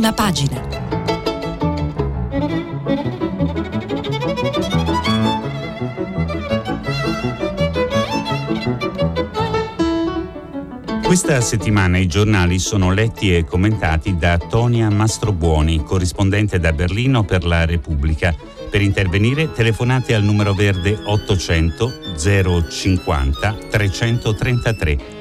prima pagina. Questa settimana i giornali sono letti e commentati da Tonia Mastrobuoni, corrispondente da Berlino per la Repubblica. Per intervenire telefonate al numero verde 800 050 333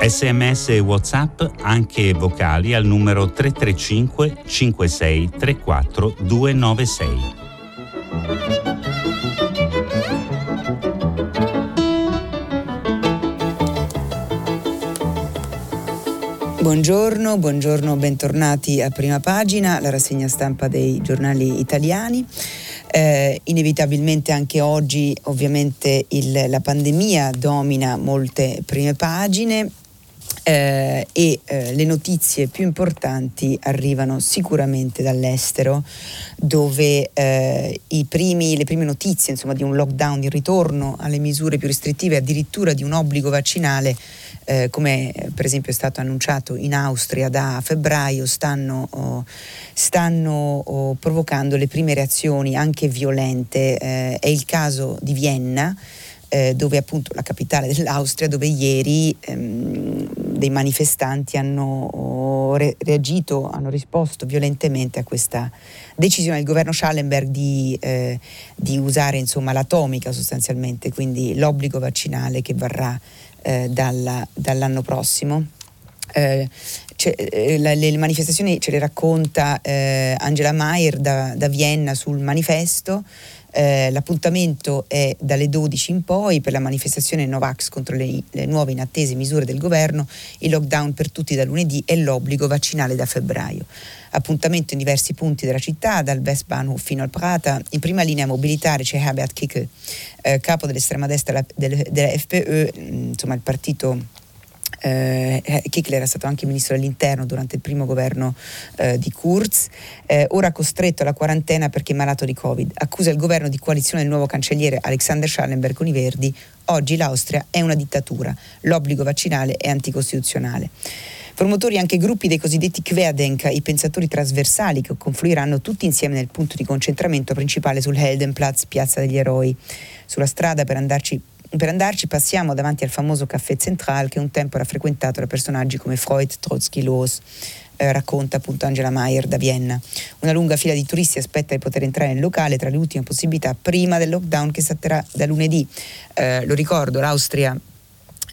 Sms e WhatsApp anche vocali al numero 335 56 34 296. Buongiorno, buongiorno, bentornati a prima pagina, la rassegna stampa dei giornali italiani. Eh, inevitabilmente anche oggi ovviamente il, la pandemia domina molte prime pagine, eh, e eh, le notizie più importanti arrivano sicuramente dall'estero, dove eh, primi, le prime notizie insomma, di un lockdown, di ritorno alle misure più restrittive, addirittura di un obbligo vaccinale, eh, come per esempio è stato annunciato in Austria da febbraio, stanno, oh, stanno oh, provocando le prime reazioni anche violente. Eh, è il caso di Vienna eh, dove appunto la capitale dell'Austria, dove ieri ehm, dei manifestanti hanno re- reagito, hanno risposto violentemente a questa decisione del governo Schallenberg di, eh, di usare insomma, l'atomica sostanzialmente, quindi l'obbligo vaccinale che varrà eh, dalla, dall'anno prossimo. Eh, eh, le, le, manifestazioni ce le racconta eh, Angela Mayer da, da Vienna sul manifesto. Eh, l'appuntamento è dalle 12 in poi per la manifestazione Novax contro le, le, nuove inattese misure del governo, il lockdown per tutti da lunedì e l'obbligo vaccinale da febbraio. Appuntamento in diversi punti della città, dal Westbahnhof fino al Prata. In prima linea mobilitare c'è Herbert Kickel, eh, capo dell'estrema destra della, della FPÖ, insomma il partito eh, Kickler era stato anche ministro dell'interno durante il primo governo eh, di Kurz, eh, ora costretto alla quarantena perché è malato di Covid. Accusa il governo di coalizione del nuovo cancelliere Alexander Schallenberg con i Verdi. Oggi l'Austria è una dittatura, l'obbligo vaccinale è anticostituzionale. Promotori anche gruppi dei cosiddetti Querdenker, i pensatori trasversali che confluiranno tutti insieme nel punto di concentramento principale sul Heldenplatz, piazza degli eroi. Sulla strada per andarci per andarci passiamo davanti al famoso caffè Central che un tempo era frequentato da personaggi come Freud, Trotsky, Loos. Eh, racconta appunto Angela Mayer da Vienna. Una lunga fila di turisti aspetta di poter entrare nel locale tra le ultime possibilità prima del lockdown che sarà da lunedì. Eh, lo ricordo, l'Austria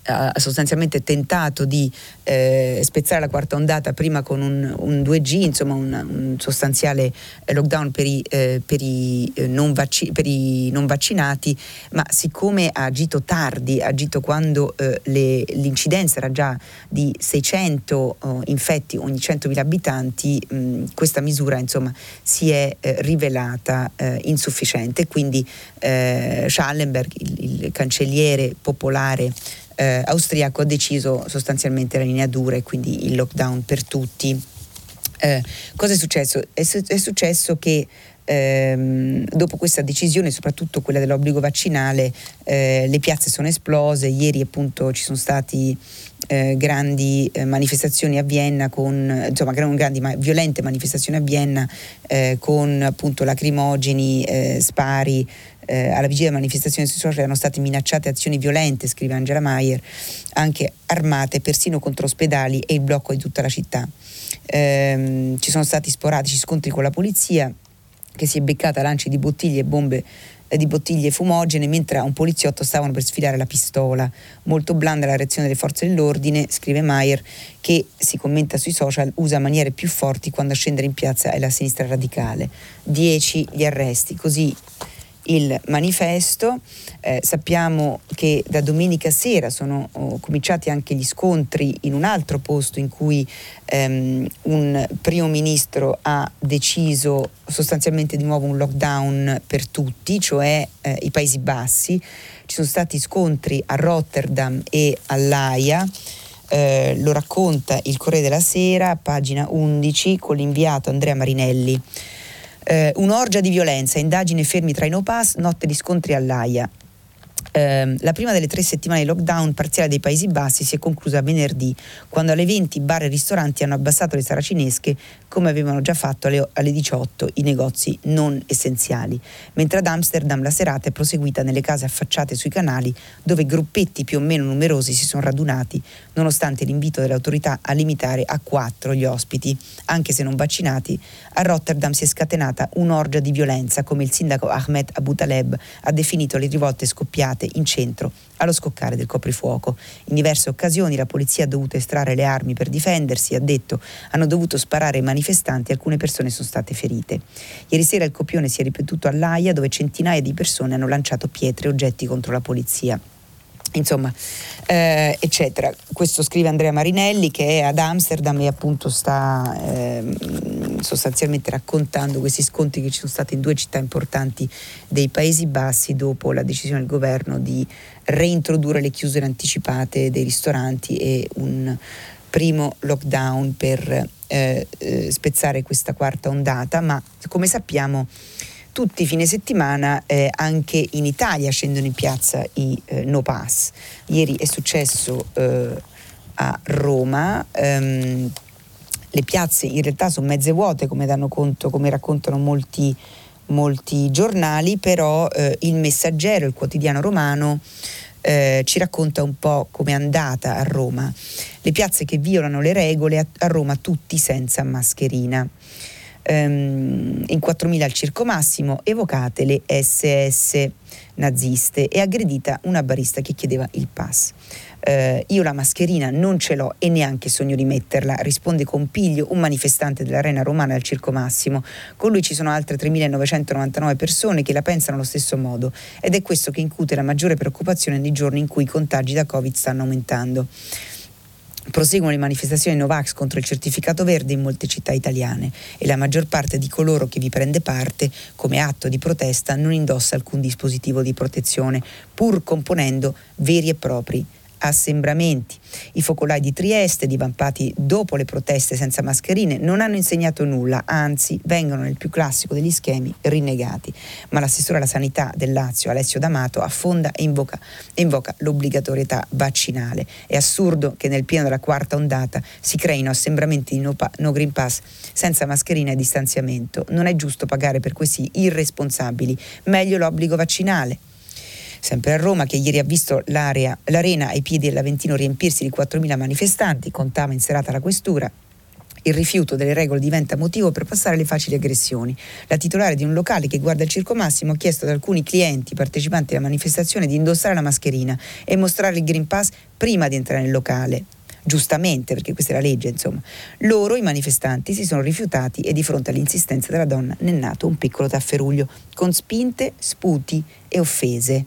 ha sostanzialmente tentato di eh, spezzare la quarta ondata prima con un, un 2G, insomma un, un sostanziale eh, lockdown per i, eh, per, i, eh, non vac- per i, non vaccinati, ma siccome ha agito tardi, ha agito quando eh, le, l'incidenza era già di 600 oh, infetti ogni 100.000 abitanti, mh, questa misura insomma, si è eh, rivelata insufficiente. Quindi Schallenberg, il, il cancelliere popolare, eh, austriaco ha deciso sostanzialmente la linea dura e quindi il lockdown per tutti. Eh, cosa è successo? È, su- è successo che ehm, dopo questa decisione, soprattutto quella dell'obbligo vaccinale, eh, le piazze sono esplose, ieri appunto ci sono stati eh, grandi eh, manifestazioni a Vienna con insomma grandi ma violente manifestazioni a Vienna eh, con appunto lacrimogeni, eh, spari eh, alla vigilia della manifestazione sui social erano state minacciate azioni violente, scrive Angela Mayer, anche armate persino contro ospedali e il blocco di tutta la città. Eh, ci sono stati sporadici scontri con la polizia che si è beccata lanci di bottiglie e bombe eh, di bottiglie fumogene mentre a un poliziotto stavano per sfilare la pistola. Molto blanda la reazione delle forze dell'ordine, scrive Mayer, che si commenta sui social, usa maniere più forti quando a scendere in piazza è la sinistra radicale. Dieci gli arresti, così il manifesto. Eh, sappiamo che da domenica sera sono oh, cominciati anche gli scontri in un altro posto in cui ehm, un primo ministro ha deciso sostanzialmente di nuovo un lockdown per tutti, cioè eh, i Paesi Bassi. Ci sono stati scontri a Rotterdam e all'Aia. Eh, lo racconta il Corriere della Sera, pagina 11, con l'inviato Andrea Marinelli. Eh, un'orgia di violenza, indagine fermi tra i no pass, notte di scontri all'AIA. Ehm, la prima delle tre settimane di lockdown parziale dei Paesi Bassi si è conclusa venerdì, quando alle 20 bar e ristoranti hanno abbassato le saracinesche come avevano già fatto alle, alle 18 i negozi non essenziali, mentre ad Amsterdam la serata è proseguita nelle case affacciate sui canali dove gruppetti più o meno numerosi si sono radunati, nonostante l'invito delle autorità a limitare a quattro gli ospiti. Anche se non vaccinati, a Rotterdam si è scatenata un'orgia di violenza, come il sindaco Ahmed Abu Taleb ha definito le rivolte scoppiate state in centro allo scoccare del coprifuoco. In diverse occasioni la polizia ha dovuto estrarre le armi per difendersi, ha detto, hanno dovuto sparare ai manifestanti e alcune persone sono state ferite. Ieri sera il copione si è ripetuto all'Aia dove centinaia di persone hanno lanciato pietre e oggetti contro la polizia insomma, eh, eccetera. Questo scrive Andrea Marinelli che è ad Amsterdam e appunto sta eh, sostanzialmente raccontando questi scontri che ci sono stati in due città importanti dei Paesi Bassi dopo la decisione del governo di reintrodurre le chiusure anticipate dei ristoranti e un primo lockdown per eh, eh spezzare questa quarta ondata, ma come sappiamo tutti i fine settimana eh, anche in Italia scendono in piazza i eh, no pass. Ieri è successo eh, a Roma. Ehm, le piazze in realtà sono mezze vuote, come conto, come raccontano molti, molti giornali, però eh, il messaggero, il quotidiano romano, eh, ci racconta un po' come è andata a Roma. Le piazze che violano le regole a, a Roma tutti senza mascherina ehm, in 4.000 al Circo Massimo, evocate le SS naziste e aggredita una barista che chiedeva il pass. Eh, io la mascherina non ce l'ho e neanche sogno di metterla, risponde con piglio un manifestante dell'Arena Romana al Circo Massimo. Con lui ci sono altre 3.999 persone che la pensano allo stesso modo ed è questo che incute la maggiore preoccupazione nei giorni in cui i contagi da Covid stanno aumentando. Proseguono le manifestazioni Novax contro il certificato verde in molte città italiane e la maggior parte di coloro che vi prende parte, come atto di protesta, non indossa alcun dispositivo di protezione, pur componendo veri e propri assembramenti. I focolai di Trieste, divampati dopo le proteste senza mascherine, non hanno insegnato nulla, anzi vengono nel più classico degli schemi rinnegati. Ma l'assessore alla sanità del Lazio, Alessio D'Amato, affonda e invoca, invoca l'obbligatorietà vaccinale. È assurdo che nel pieno della quarta ondata si creino assembramenti di no, no Green Pass senza mascherina e distanziamento. Non è giusto pagare per questi irresponsabili. Meglio l'obbligo vaccinale sempre a Roma, che ieri ha visto l'arena ai piedi dell'Aventino riempirsi di 4.000 manifestanti, contava in serata la questura, il rifiuto delle regole diventa motivo per passare alle facili aggressioni. La titolare di un locale che guarda il Circo Massimo ha chiesto ad alcuni clienti partecipanti alla manifestazione di indossare la mascherina e mostrare il Green Pass prima di entrare nel locale giustamente, perché questa è la legge, insomma. Loro, i manifestanti, si sono rifiutati e di fronte all'insistenza della donna ne è nato un piccolo tafferuglio, con spinte, sputi e offese.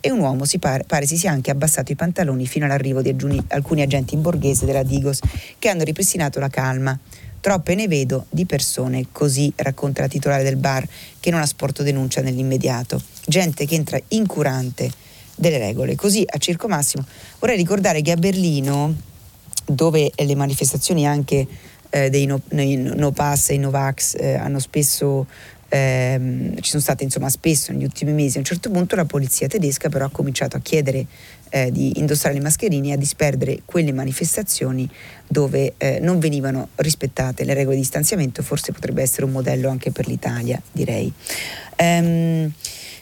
E un uomo si pare, pare si sia anche abbassato i pantaloni fino all'arrivo di aggiuni, alcuni agenti in borghese della Digos che hanno ripristinato la calma. Troppe ne vedo di persone, così racconta la titolare del bar, che non ha sporto denuncia nell'immediato. Gente che entra incurante delle regole. Così a Circo Massimo vorrei ricordare che a Berlino dove le manifestazioni anche eh, dei no, no, pass e i Novax eh, hanno spesso ehm, ci sono state insomma spesso negli ultimi mesi. A un certo punto la polizia tedesca però ha cominciato a chiedere eh, di indossare le mascherine e a disperdere quelle manifestazioni dove eh, non venivano rispettate le regole di distanziamento, forse potrebbe essere un modello anche per l'Italia, direi. Um,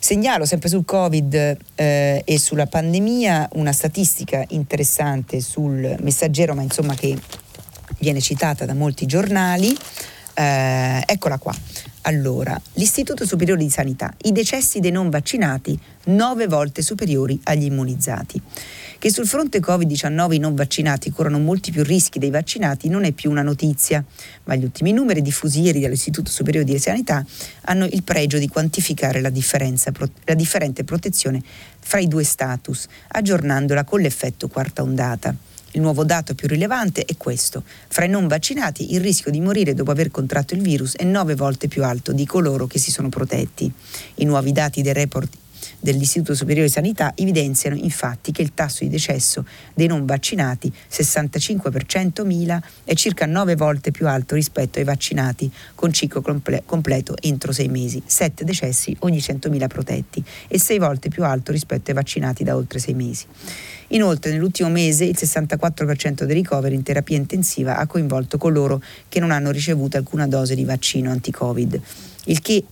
Segnalo sempre sul Covid eh, e sulla pandemia una statistica interessante sul messaggero, ma insomma che viene citata da molti giornali. Eh, eccola qua. Allora, l'Istituto Superiore di Sanità, i decessi dei non vaccinati nove volte superiori agli immunizzati. Che sul fronte Covid-19 i non vaccinati corrono molti più rischi dei vaccinati non è più una notizia, ma gli ultimi numeri diffusi ieri dall'Istituto Superiore di Sanità hanno il pregio di quantificare la, la differente protezione fra i due status, aggiornandola con l'effetto quarta ondata. Il nuovo dato più rilevante è questo. Fra i non vaccinati il rischio di morire dopo aver contratto il virus è nove volte più alto di coloro che si sono protetti. I nuovi dati del report dell'Istituto Superiore di Sanità evidenziano infatti che il tasso di decesso dei non vaccinati, 65 per 100.000, è circa 9 volte più alto rispetto ai vaccinati con ciclo comple- completo entro 6 mesi, 7 decessi ogni 100.000 protetti e 6 volte più alto rispetto ai vaccinati da oltre 6 mesi. Inoltre nell'ultimo mese il 64% dei ricoveri in terapia intensiva ha coinvolto coloro che non hanno ricevuto alcuna dose di vaccino anti-Covid, il che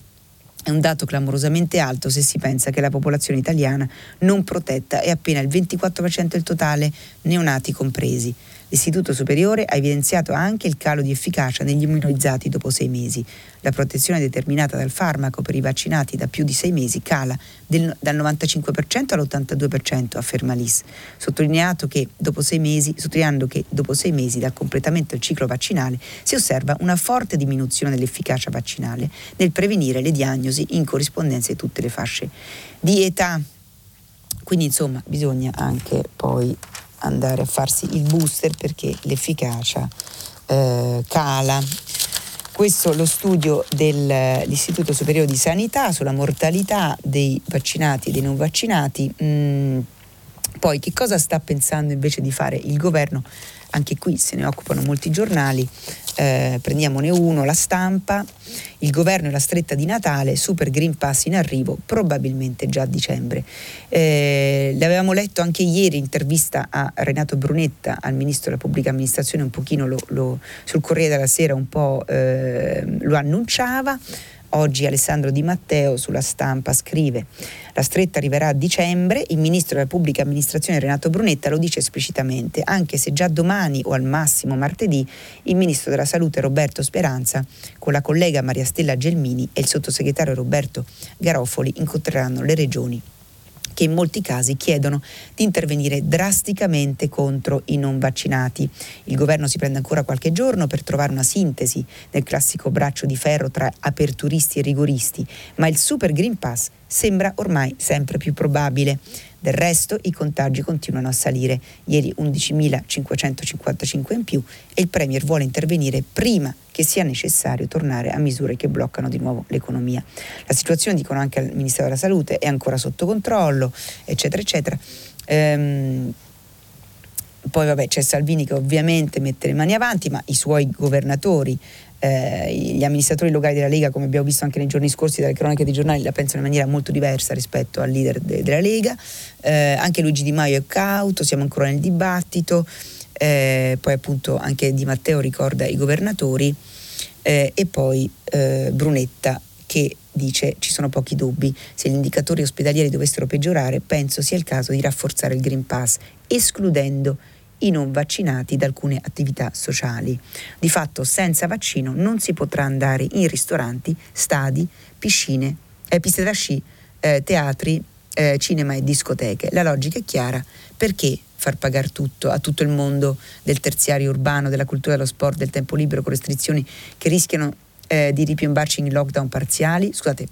è un dato clamorosamente alto se si pensa che la popolazione italiana non protetta è appena il 24% del totale, neonati compresi. L'Istituto Superiore ha evidenziato anche il calo di efficacia negli immunizzati dopo sei mesi. La protezione determinata dal farmaco per i vaccinati da più di sei mesi cala del, dal 95% all'82%, afferma l'IS, sottolineato che dopo sei mesi, sottolineando che dopo sei mesi dal completamento del ciclo vaccinale si osserva una forte diminuzione dell'efficacia vaccinale nel prevenire le diagnosi in corrispondenza di tutte le fasce di età. Quindi insomma bisogna anche poi andare a farsi il booster perché l'efficacia eh, cala. Questo è lo studio dell'Istituto Superiore di Sanità sulla mortalità dei vaccinati e dei non vaccinati. Mm, poi che cosa sta pensando invece di fare il governo? Anche qui se ne occupano molti giornali eh, prendiamone uno, la stampa, il governo e la stretta di Natale, Super Green Pass in arrivo, probabilmente già a dicembre. Eh, l'avevamo letto anche ieri, intervista a Renato Brunetta, al Ministro della Pubblica Amministrazione, un pochino lo, lo, sul Corriere della Sera un po' eh, lo annunciava. Oggi Alessandro Di Matteo sulla stampa scrive la stretta arriverà a dicembre, il ministro della pubblica amministrazione Renato Brunetta lo dice esplicitamente, anche se già domani o al massimo martedì il ministro della salute Roberto Speranza con la collega Maria Stella Gelmini e il sottosegretario Roberto Garofoli incontreranno le regioni che in molti casi chiedono di intervenire drasticamente contro i non vaccinati. Il governo si prende ancora qualche giorno per trovare una sintesi nel classico braccio di ferro tra aperturisti e rigoristi, ma il Super Green Pass sembra ormai sempre più probabile. Del resto i contagi continuano a salire, ieri 11.555 in più e il Premier vuole intervenire prima che sia necessario tornare a misure che bloccano di nuovo l'economia. La situazione, dicono anche al Ministero della Salute, è ancora sotto controllo, eccetera, eccetera. Ehm, poi vabbè c'è Salvini che ovviamente mette le mani avanti, ma i suoi governatori eh, gli amministratori locali della Lega, come abbiamo visto anche nei giorni scorsi dalle cronache dei giornali, la pensano in maniera molto diversa rispetto al leader de- della Lega. Eh, anche Luigi Di Maio è cauto, siamo ancora nel dibattito. Eh, poi appunto anche Di Matteo ricorda i governatori eh, e poi eh, Brunetta che dice ci sono pochi dubbi, se gli indicatori ospedalieri dovessero peggiorare penso sia il caso di rafforzare il Green Pass, escludendo i non vaccinati da alcune attività sociali. Di fatto senza vaccino non si potrà andare in ristoranti, stadi, piscine, eh, piste da sci, eh, teatri, eh, cinema e discoteche. La logica è chiara, perché far pagare tutto a tutto il mondo del terziario urbano, della cultura dello sport, del tempo libero con restrizioni che rischiano eh, di ripiombarci in lockdown parziali? Scusate,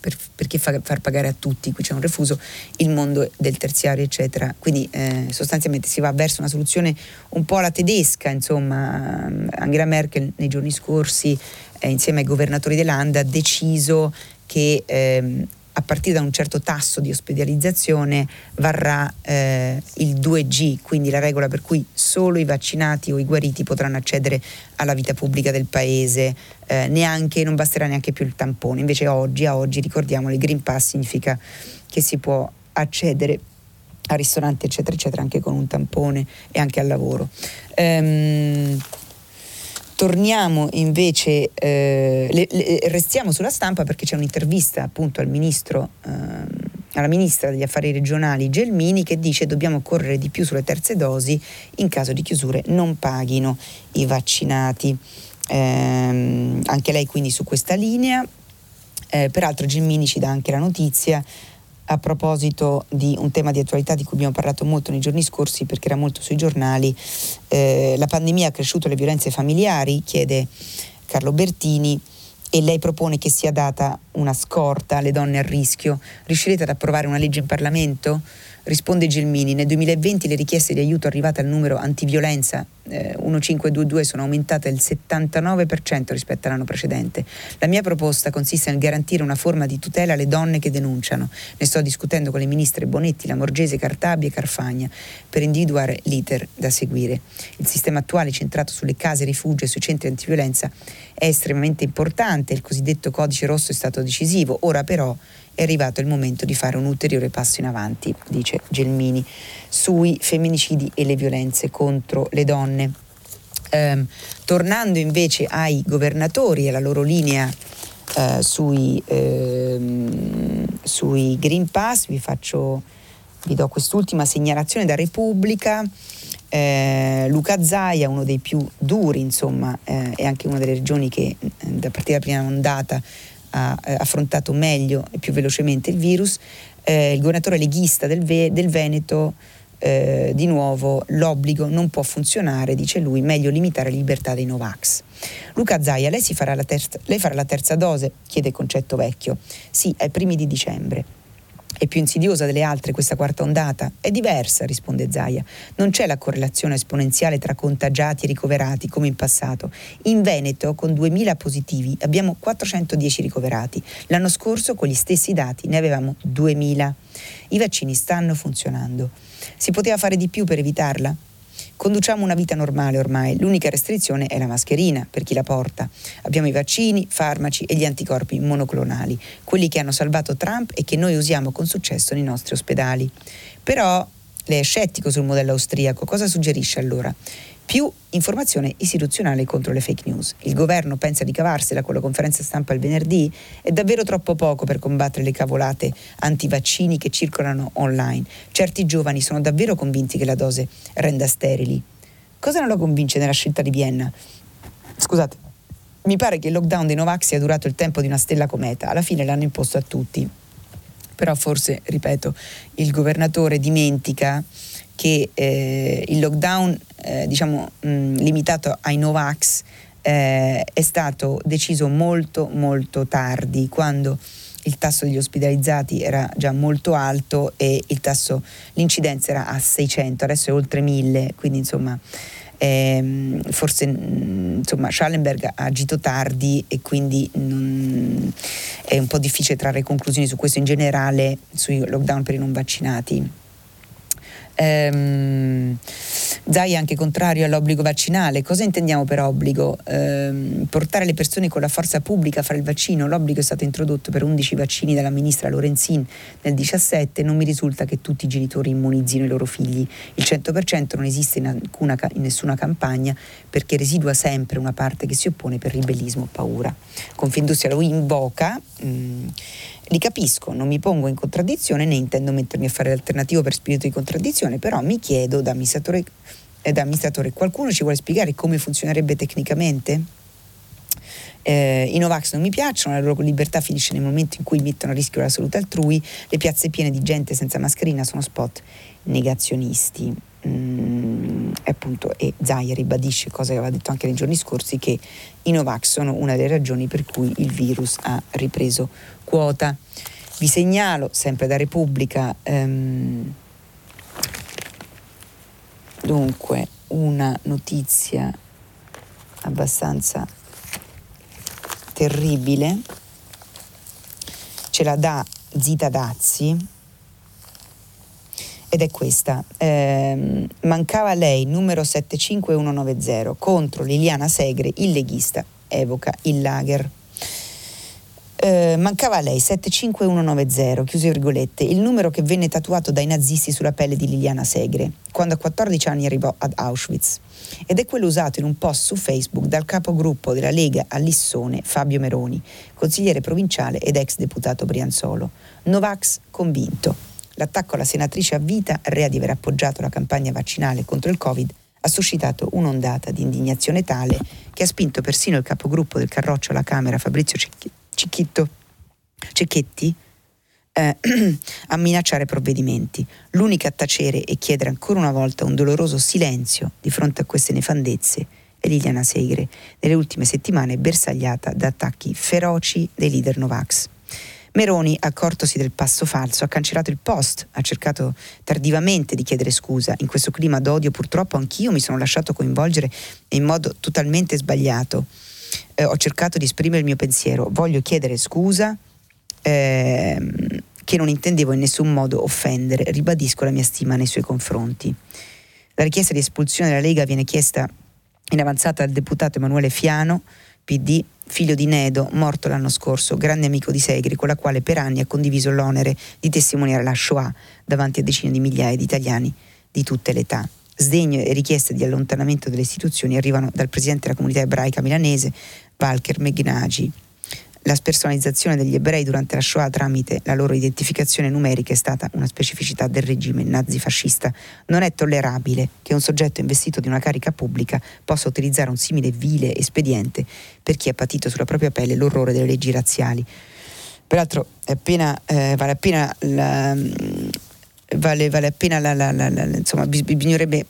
per, perché fa, far pagare a tutti, qui c'è un refuso, il mondo del terziario, eccetera. Quindi eh, sostanzialmente si va verso una soluzione un po' alla tedesca, insomma, Angela Merkel nei giorni scorsi, eh, insieme ai governatori dell'Anda, ha deciso che ehm, a partire da un certo tasso di ospedalizzazione varrà eh, il 2G, quindi la regola per cui solo i vaccinati o i guariti potranno accedere alla vita pubblica del paese, eh, neanche, non basterà neanche più il tampone. Invece oggi, a oggi, ricordiamo, il Green Pass significa che si può accedere a ristoranti eccetera eccetera anche con un tampone e anche al lavoro. Ehm, Torniamo invece, eh, le, le, restiamo sulla stampa perché c'è un'intervista appunto al ministro, eh, alla ministra degli affari regionali Gelmini che dice dobbiamo correre di più sulle terze dosi, in caso di chiusure non paghino i vaccinati. Eh, anche lei quindi su questa linea. Eh, peraltro Gelmini ci dà anche la notizia a proposito di un tema di attualità di cui abbiamo parlato molto nei giorni scorsi perché era molto sui giornali, eh, la pandemia ha cresciuto le violenze familiari, chiede Carlo Bertini, e lei propone che sia data una scorta alle donne a rischio. Riuscirete ad approvare una legge in Parlamento? Risponde Gelmini, nel 2020 le richieste di aiuto arrivate al numero antiviolenza eh, 1522 sono aumentate del 79% rispetto all'anno precedente. La mia proposta consiste nel garantire una forma di tutela alle donne che denunciano. Ne sto discutendo con le ministre Bonetti, Lamorgese, Cartabia e Carfagna per individuare l'iter da seguire. Il sistema attuale centrato sulle case rifugio e sui centri antiviolenza è estremamente importante, il cosiddetto codice rosso è stato decisivo, ora però è arrivato il momento di fare un ulteriore passo in avanti, dice Gelmini, sui femminicidi e le violenze contro le donne. Eh, tornando invece ai governatori e alla loro linea eh, sui, ehm, sui, Green Pass, vi, faccio, vi do quest'ultima segnalazione da Repubblica. Eh, Luca Zaia, uno dei più duri, insomma, eh, è anche una delle regioni che eh, da partire dalla prima ondata ha eh, affrontato meglio e più velocemente il virus, eh, il governatore leghista del, Ve- del Veneto eh, di nuovo l'obbligo non può funzionare, dice lui, meglio limitare la libertà dei Novax. Luca Zaia, lei, farà terza, lei farà la terza dose? chiede Concetto Vecchio. Sì, ai primi di dicembre. È più insidiosa delle altre questa quarta ondata? È diversa, risponde Zaia. Non c'è la correlazione esponenziale tra contagiati e ricoverati come in passato. In Veneto, con 2.000 positivi, abbiamo 410 ricoverati. L'anno scorso, con gli stessi dati, ne avevamo 2.000. I vaccini stanno funzionando. Si poteva fare di più per evitarla? Conduciamo una vita normale ormai, l'unica restrizione è la mascherina per chi la porta. Abbiamo i vaccini, farmaci e gli anticorpi monoclonali, quelli che hanno salvato Trump e che noi usiamo con successo nei nostri ospedali. Però lei è scettico sul modello austriaco, cosa suggerisce allora? Più informazione istituzionale contro le fake news. Il governo pensa di cavarsela con la conferenza stampa il venerdì? È davvero troppo poco per combattere le cavolate antivaccini che circolano online. Certi giovani sono davvero convinti che la dose renda sterili. Cosa non lo convince nella scelta di Vienna? Scusate, mi pare che il lockdown dei Novax sia durato il tempo di una stella cometa. Alla fine l'hanno imposto a tutti. Però forse, ripeto, il governatore dimentica che eh, il lockdown eh, diciamo, mh, limitato ai Novax eh, è stato deciso molto molto tardi, quando il tasso degli ospedalizzati era già molto alto e il tasso, l'incidenza era a 600, adesso è oltre 1000, quindi insomma ehm, forse insomma Schallenberg ha agito tardi e quindi non, è un po' difficile trarre conclusioni su questo in generale sui lockdown per i non vaccinati. Ehm, Zai è anche contrario all'obbligo vaccinale. Cosa intendiamo per obbligo? Ehm, portare le persone con la forza pubblica a fare il vaccino. L'obbligo è stato introdotto per 11 vaccini dalla ministra Lorenzin nel 2017. Non mi risulta che tutti i genitori immunizzino i loro figli. Il 100% non esiste in, alcuna, in nessuna campagna perché residua sempre una parte che si oppone per ribellismo o paura. Confindustria lo invoca. Mh, mm, li capisco, non mi pongo in contraddizione né intendo mettermi a fare l'alternativo per spirito di contraddizione, però mi chiedo da amministratore, eh, da amministratore qualcuno ci vuole spiegare come funzionerebbe tecnicamente? Eh, I Novax non mi piacciono, la loro libertà finisce nel momento in cui mettono a rischio la salute altrui, le piazze piene di gente senza mascherina sono spot negazionisti. Mm, appunto, e Zaia ribadisce, cosa aveva detto anche nei giorni scorsi, che i Novax sono una delle ragioni per cui il virus ha ripreso quota. Vi segnalo, sempre da Repubblica, ehm, dunque una notizia abbastanza terribile, ce la dà Zita Dazzi ed è questa. Eh, mancava lei numero 75190 contro Liliana Segre, il leghista, evoca il lager. Eh, mancava lei 75190, chiuse virgolette, il numero che venne tatuato dai nazisti sulla pelle di Liliana Segre, quando a 14 anni arrivò ad Auschwitz. Ed è quello usato in un post su Facebook dal capogruppo della Lega a Lissone, Fabio Meroni, consigliere provinciale ed ex deputato Brianzolo. Novax convinto. L'attacco alla senatrice a vita, rea di aver appoggiato la campagna vaccinale contro il Covid, ha suscitato un'ondata di indignazione tale che ha spinto persino il capogruppo del Carroccio alla Camera, Fabrizio Cicchitto, Cecchetti eh, a minacciare provvedimenti. L'unica a tacere e chiedere ancora una volta un doloroso silenzio di fronte a queste nefandezze è Liliana Segre, nelle ultime settimane bersagliata da attacchi feroci dei leader Novax. Meroni, accortosi del passo falso, ha cancellato il post, ha cercato tardivamente di chiedere scusa. In questo clima d'odio purtroppo anch'io mi sono lasciato coinvolgere in modo totalmente sbagliato. Eh, ho cercato di esprimere il mio pensiero, voglio chiedere scusa. Ehm, che non intendevo in nessun modo offendere, ribadisco la mia stima nei suoi confronti. La richiesta di espulsione della Lega viene chiesta in avanzata dal deputato Emanuele Fiano, PD, figlio di Nedo, morto l'anno scorso, grande amico di Segri, con la quale per anni ha condiviso l'onere di testimoniare la Shoah davanti a decine di migliaia di italiani di tutte le età. Sdegno e richieste di allontanamento delle istituzioni arrivano dal presidente della comunità ebraica milanese, Walker Megnagi, la spersonalizzazione degli ebrei durante la Shoah tramite la loro identificazione numerica è stata una specificità del regime nazifascista. Non è tollerabile che un soggetto investito di una carica pubblica possa utilizzare un simile vile espediente per chi ha patito sulla propria pelle l'orrore delle leggi razziali. Peraltro appena, eh, vale appena la, vale, vale appena la, la, la, insomma, bisognerebbe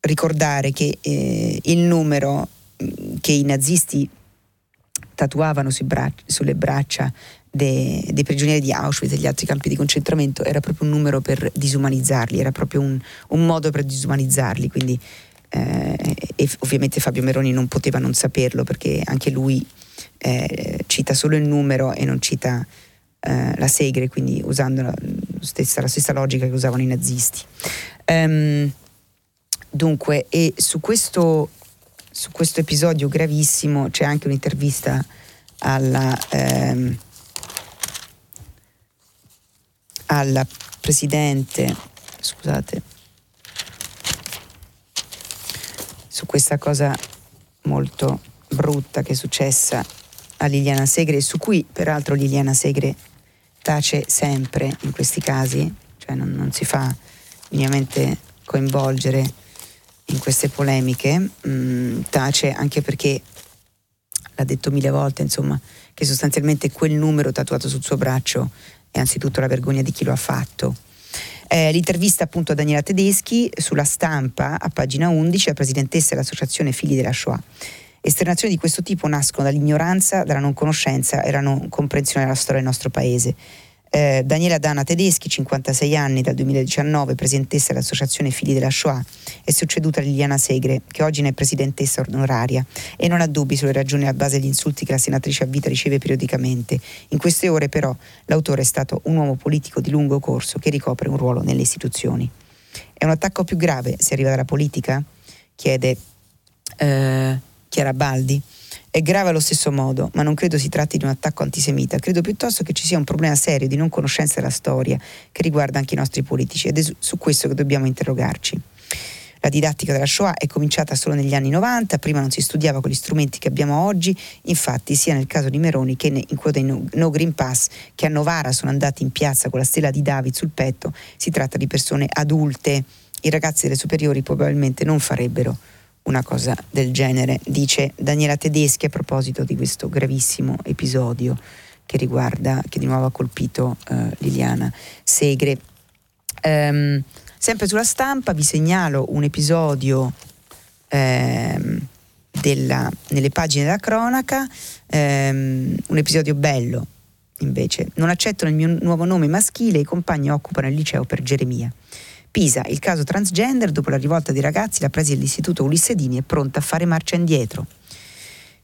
ricordare che eh, il numero che i nazisti tatuavano braccia, sulle braccia dei, dei, prigionieri di Auschwitz e gli altri campi di concentramento era proprio un numero per disumanizzarli, era proprio un, un modo per disumanizzarli, quindi eh, e ovviamente Fabio Meroni non poteva non saperlo perché anche lui eh, cita solo il numero e non cita eh, la segre, quindi usando la stessa, la stessa, logica che usavano i nazisti. Um, dunque, e su questo su questo episodio gravissimo c'è anche un'intervista alla, ehm, alla presidente, scusate, su questa cosa molto brutta che è successa a Liliana Segre, su cui peraltro Liliana Segre tace sempre in questi casi, cioè non, non si fa minimamente coinvolgere in queste polemiche, mh, mm, tace anche perché l'ha detto mille volte, insomma, che sostanzialmente quel numero tatuato sul suo braccio è anzitutto la vergogna di chi lo ha fatto. Eh, l'intervista appunto a Daniela Tedeschi sulla stampa a pagina 11, la presidentessa dell'associazione Figli della Shoah. Esternazioni di questo tipo nascono dall'ignoranza, dalla non conoscenza e dalla non comprensione della storia del nostro paese eh, Daniela Dana Tedeschi, 56 anni, dal 2019 presidentessa dell'Associazione Figli della Shoah, è succeduta a Liliana Segre, che oggi ne è presidentessa onoraria e non ha dubbi sulle ragioni alla base degli insulti che la senatrice a vita riceve periodicamente. In queste ore però l'autore è stato un uomo politico di lungo corso che ricopre un ruolo nelle istituzioni. È un attacco più grave se arriva dalla politica? chiede eh, Chiara Baldi. È grave allo stesso modo, ma non credo si tratti di un attacco antisemita, credo piuttosto che ci sia un problema serio di non conoscenza della storia che riguarda anche i nostri politici ed è su questo che dobbiamo interrogarci. La didattica della Shoah è cominciata solo negli anni 90, prima non si studiava con gli strumenti che abbiamo oggi, infatti sia nel caso di Meroni che in quota di no Green Pass che a Novara sono andati in piazza con la stella di David sul petto, si tratta di persone adulte. I ragazzi delle superiori probabilmente non farebbero una cosa del genere, dice Daniela Tedeschi a proposito di questo gravissimo episodio che riguarda, che di nuovo ha colpito uh, Liliana Segre. Um, sempre sulla stampa vi segnalo un episodio um, della, nelle pagine della cronaca, um, un episodio bello invece. Non accettano il mio nuovo nome maschile, i compagni occupano il liceo per Geremia. Pisa, il caso transgender, dopo la rivolta dei ragazzi, la presi dell'istituto Ulisse Dini è pronta a fare marcia indietro.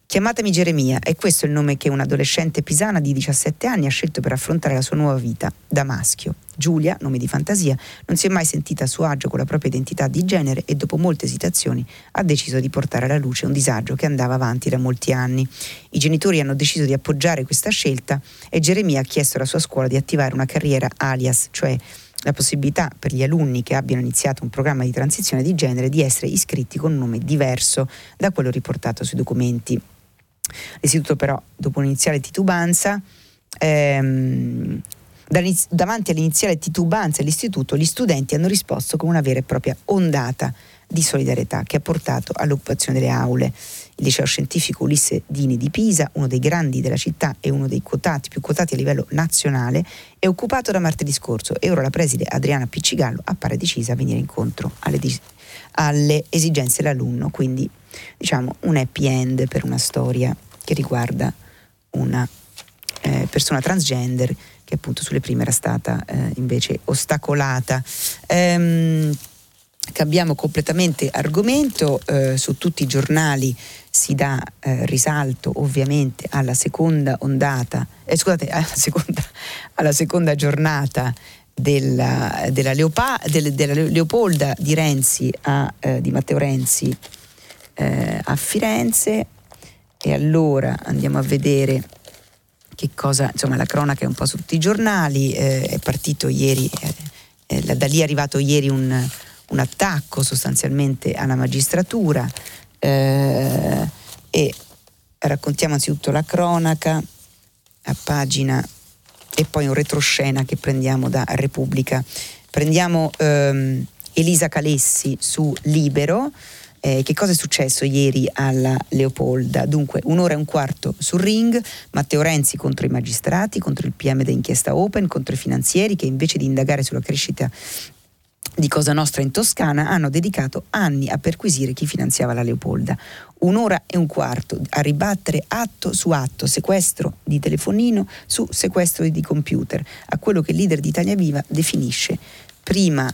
Chiamatemi Geremia, è questo il nome che un'adolescente pisana di 17 anni ha scelto per affrontare la sua nuova vita, da maschio. Giulia, nome di fantasia, non si è mai sentita a suo agio con la propria identità di genere e dopo molte esitazioni ha deciso di portare alla luce un disagio che andava avanti da molti anni. I genitori hanno deciso di appoggiare questa scelta e Geremia ha chiesto alla sua scuola di attivare una carriera alias, cioè la possibilità per gli alunni che abbiano iniziato un programma di transizione di genere di essere iscritti con un nome diverso da quello riportato sui documenti. L'istituto però, dopo un'iniziale titubanza, ehm, davanti all'iniziale titubanza dell'istituto, gli studenti hanno risposto con una vera e propria ondata di solidarietà che ha portato all'occupazione delle aule. Il liceo scientifico Ulisse Dini di Pisa, uno dei grandi della città e uno dei quotati, più quotati a livello nazionale, è occupato da martedì scorso e ora la preside Adriana Piccigallo appare decisa a venire incontro alle, alle esigenze dell'alunno, quindi diciamo un happy end per una storia che riguarda una eh, persona transgender che appunto sulle prime era stata eh, invece ostacolata. Ehm, cambiamo completamente argomento, eh, su tutti i giornali si dà eh, risalto ovviamente alla seconda ondata, eh, scusate, alla seconda, alla seconda giornata della, della, Leopa, del, della, Leopolda di, Renzi a, eh, di Matteo Renzi eh, a Firenze. E allora andiamo a vedere che cosa, insomma la cronaca è un po' su tutti i giornali, eh, è partito ieri, da lì è arrivato ieri un, un attacco sostanzialmente alla magistratura eh, e raccontiamo anzitutto la cronaca a pagina e poi un retroscena che prendiamo da Repubblica. Prendiamo ehm, Elisa Calessi su Libero. Eh, che cosa è successo ieri alla Leopolda? Dunque, un'ora e un quarto sul ring, Matteo Renzi contro i magistrati, contro il PM d'inchiesta Open, contro i finanzieri che invece di indagare sulla crescita di Cosa Nostra in Toscana hanno dedicato anni a perquisire chi finanziava la Leopolda. Un'ora e un quarto a ribattere atto su atto, sequestro di telefonino su sequestro di computer, a quello che il leader di Italia Viva definisce prima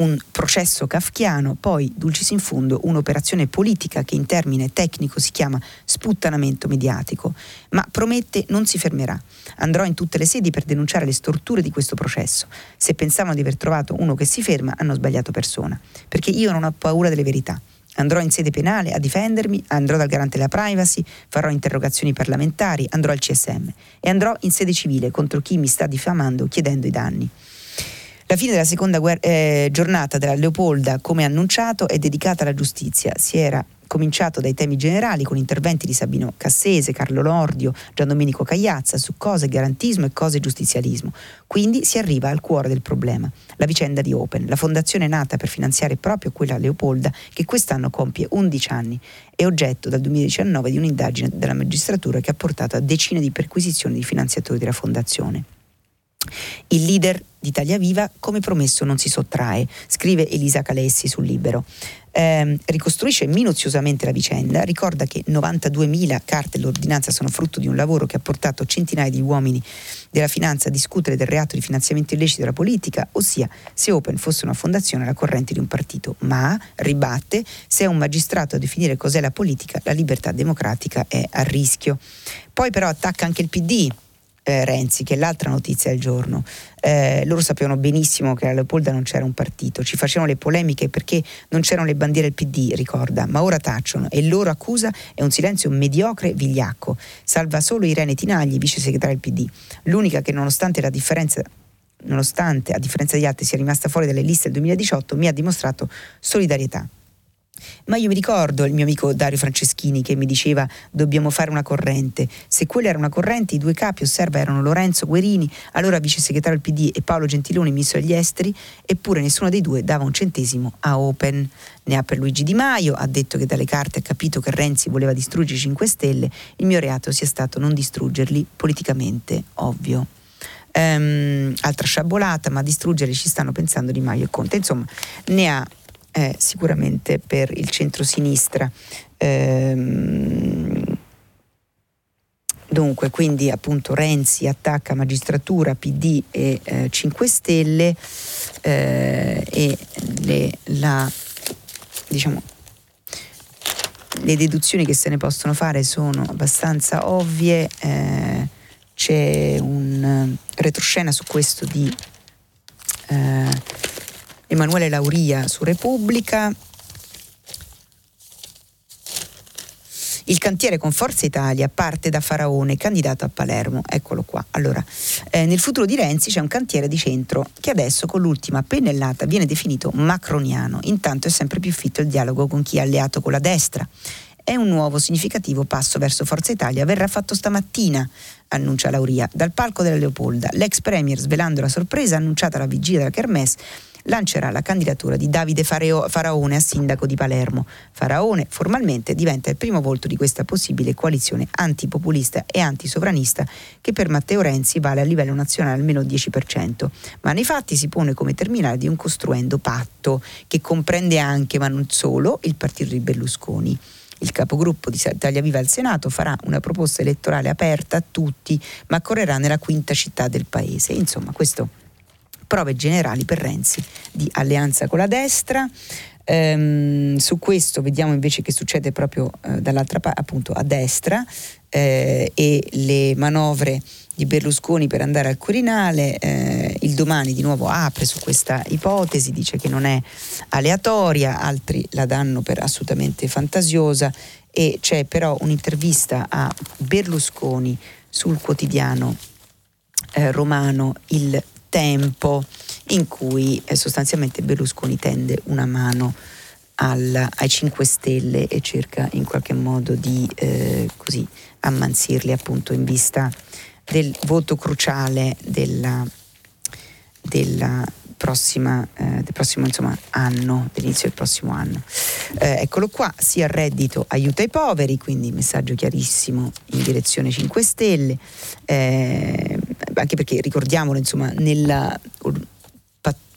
un processo kafkiano, poi dulcis in fundo un'operazione politica che in termine tecnico si chiama sputtanamento mediatico, ma promette non si fermerà. Andrò in tutte le sedi per denunciare le storture di questo processo. Se pensavano di aver trovato uno che si ferma, hanno sbagliato persona, perché io non ho paura delle verità. Andrò in sede penale a difendermi, andrò dal garante della privacy, farò interrogazioni parlamentari, andrò al CSM e andrò in sede civile contro chi mi sta diffamando chiedendo i danni. La fine della seconda guerra, eh, giornata della Leopolda, come annunciato, è dedicata alla giustizia. Si era cominciato dai temi generali con interventi di Sabino Cassese, Carlo Lordio, Gian Domenico Cagliazza su cose garantismo e cose giustizialismo. Quindi si arriva al cuore del problema, la vicenda di Open, la fondazione nata per finanziare proprio quella Leopolda che quest'anno compie 11 anni e oggetto dal 2019 di un'indagine della magistratura che ha portato a decine di perquisizioni di finanziatori della fondazione. Il leader di Italia Viva, come promesso, non si sottrae, scrive Elisa Calessi sul Libero. Eh, ricostruisce minuziosamente la vicenda, ricorda che 92.000 carte dell'ordinanza sono frutto di un lavoro che ha portato centinaia di uomini della finanza a discutere del reato di finanziamento illecito della politica, ossia se Open fosse una fondazione alla corrente di un partito, ma ribatte se è un magistrato a definire cos'è la politica, la libertà democratica è a rischio. Poi però attacca anche il PD, eh, Renzi, che è l'altra notizia del giorno. Eh, loro sapevano benissimo che a Leopolda non c'era un partito, ci facevano le polemiche perché non c'erano le bandiere del PD, ricorda, ma ora tacciono e loro accusa è un silenzio mediocre vigliacco. Salva solo Irene Tinagli, vice segretaria del PD, l'unica che nonostante la differenza nonostante a differenza degli altri sia rimasta fuori dalle liste del 2018, mi ha dimostrato solidarietà. Ma io mi ricordo il mio amico Dario Franceschini che mi diceva dobbiamo fare una corrente. Se quella era una corrente, i due capi, osserva, erano Lorenzo Guerini, allora vice segretario del PD, e Paolo Gentiloni, ministro degli esteri, eppure nessuno dei due dava un centesimo a Open. Ne ha per Luigi Di Maio, ha detto che dalle carte ha capito che Renzi voleva distruggere i 5 Stelle, il mio reato sia stato non distruggerli politicamente, ovvio. Um, altra sciabolata, ma a distruggere ci stanno pensando Di Maio e Conte. Insomma, ne ha è sicuramente per il centro-sinistra. Ehm, dunque, quindi appunto Renzi attacca magistratura, PD e eh, 5 Stelle eh, e le, la, diciamo, le deduzioni che se ne possono fare sono abbastanza ovvie. Eh, c'è un retroscena su questo di eh, Emanuele Lauria su Repubblica. Il cantiere con Forza Italia parte da Faraone, candidato a Palermo. Eccolo qua. Allora, eh, nel futuro di Renzi c'è un cantiere di centro che adesso con l'ultima pennellata viene definito macroniano. Intanto è sempre più fitto il dialogo con chi è alleato con la destra. È un nuovo significativo passo verso Forza Italia. Verrà fatto stamattina, annuncia Lauria, dal palco della Leopolda. L'ex premier, svelando la sorpresa annunciata alla vigilia della Kermesse, lancerà la candidatura di Davide Faraone a sindaco di Palermo. Faraone formalmente diventa il primo volto di questa possibile coalizione antipopulista e antisovranista che per Matteo Renzi vale a livello nazionale almeno il 10%, ma nei fatti si pone come terminale di un costruendo patto che comprende anche, ma non solo, il partito di Berlusconi. Il capogruppo di Italia Viva al Senato farà una proposta elettorale aperta a tutti, ma correrà nella quinta città del paese. Insomma, questo prove generali per Renzi di alleanza con la destra. Ehm, su questo vediamo invece che succede proprio eh, dall'altra parte, appunto a destra, eh, e le manovre di Berlusconi per andare al Quirinale. Eh, il domani di nuovo apre su questa ipotesi, dice che non è aleatoria, altri la danno per assolutamente fantasiosa e c'è però un'intervista a Berlusconi sul quotidiano eh, romano Il Tempo in cui eh, sostanzialmente Berlusconi tende una mano al, ai 5 Stelle e cerca in qualche modo di eh, così ammansirli appunto in vista del voto cruciale della, della prossima, eh, del prossimo insomma, anno, dell'inizio del prossimo anno. Eh, eccolo qua, sia il reddito aiuta i poveri, quindi messaggio chiarissimo in direzione 5 Stelle, eh, anche perché ricordiamolo, insomma, nella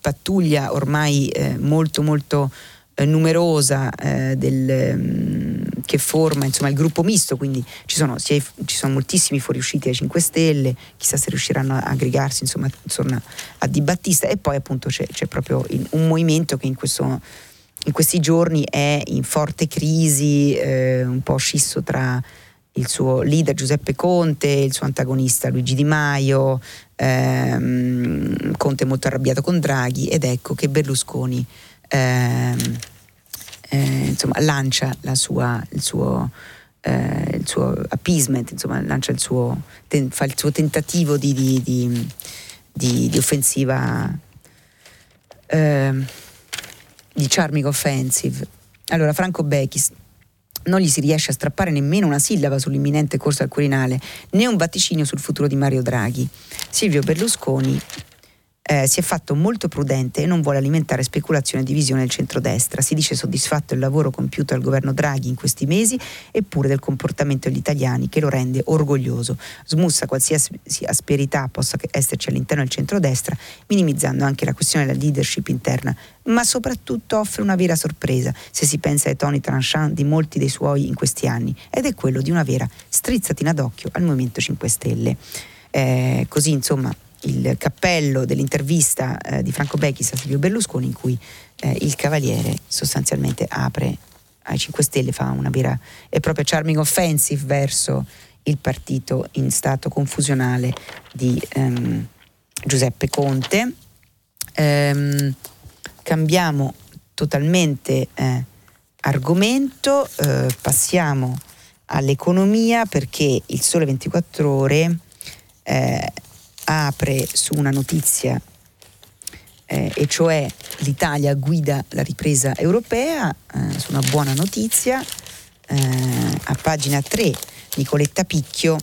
pattuglia ormai eh, molto molto eh, numerosa eh, del, mm, che forma insomma, il gruppo misto, quindi ci sono, ci sono, moltissimi fuoriusciti ai 5 Stelle, chissà se riusciranno a aggregarsi insomma, insomma a Di Battista e poi appunto c'è, c'è proprio un movimento che in, questo, in, questi giorni è in forte crisi, eh, un po' scisso tra il suo leader Giuseppe Conte, il suo antagonista Luigi Di Maio, ehm, Conte molto arrabbiato con Draghi ed ecco che Berlusconi ehm, eh, insomma, lancia sua, il, suo, eh, il, suo, appeasement, insomma, il suo, ten, fa il suo tentativo di, di, di, di offensiva, ehm, di charming offensive. Allora, Franco Bechis non gli si riesce a strappare nemmeno una sillaba sull'imminente corsa al Quirinale, né un vaticinio sul futuro di Mario Draghi. Silvio Berlusconi eh, si è fatto molto prudente e non vuole alimentare speculazione e divisione del centrodestra. Si dice soddisfatto del lavoro compiuto dal governo Draghi in questi mesi eppure del comportamento degli italiani che lo rende orgoglioso. Smussa qualsiasi asperità possa esserci all'interno del centrodestra, minimizzando anche la questione della leadership interna, ma soprattutto offre una vera sorpresa se si pensa ai toni tranchant di molti dei suoi in questi anni, ed è quello di una vera strizzatina d'occhio al Movimento 5 Stelle. Eh, così insomma il cappello dell'intervista eh, di Franco Becchis a Silvio Berlusconi in cui eh, il Cavaliere sostanzialmente apre ai 5 Stelle, fa una vera e propria charming offensive verso il partito in stato confusionale di ehm, Giuseppe Conte. Ehm, cambiamo totalmente eh, argomento, eh, passiamo all'economia perché il Sole 24 ore eh, apre su una notizia eh, e cioè l'Italia guida la ripresa europea, eh, su una buona notizia. Eh, a pagina 3 Nicoletta Picchio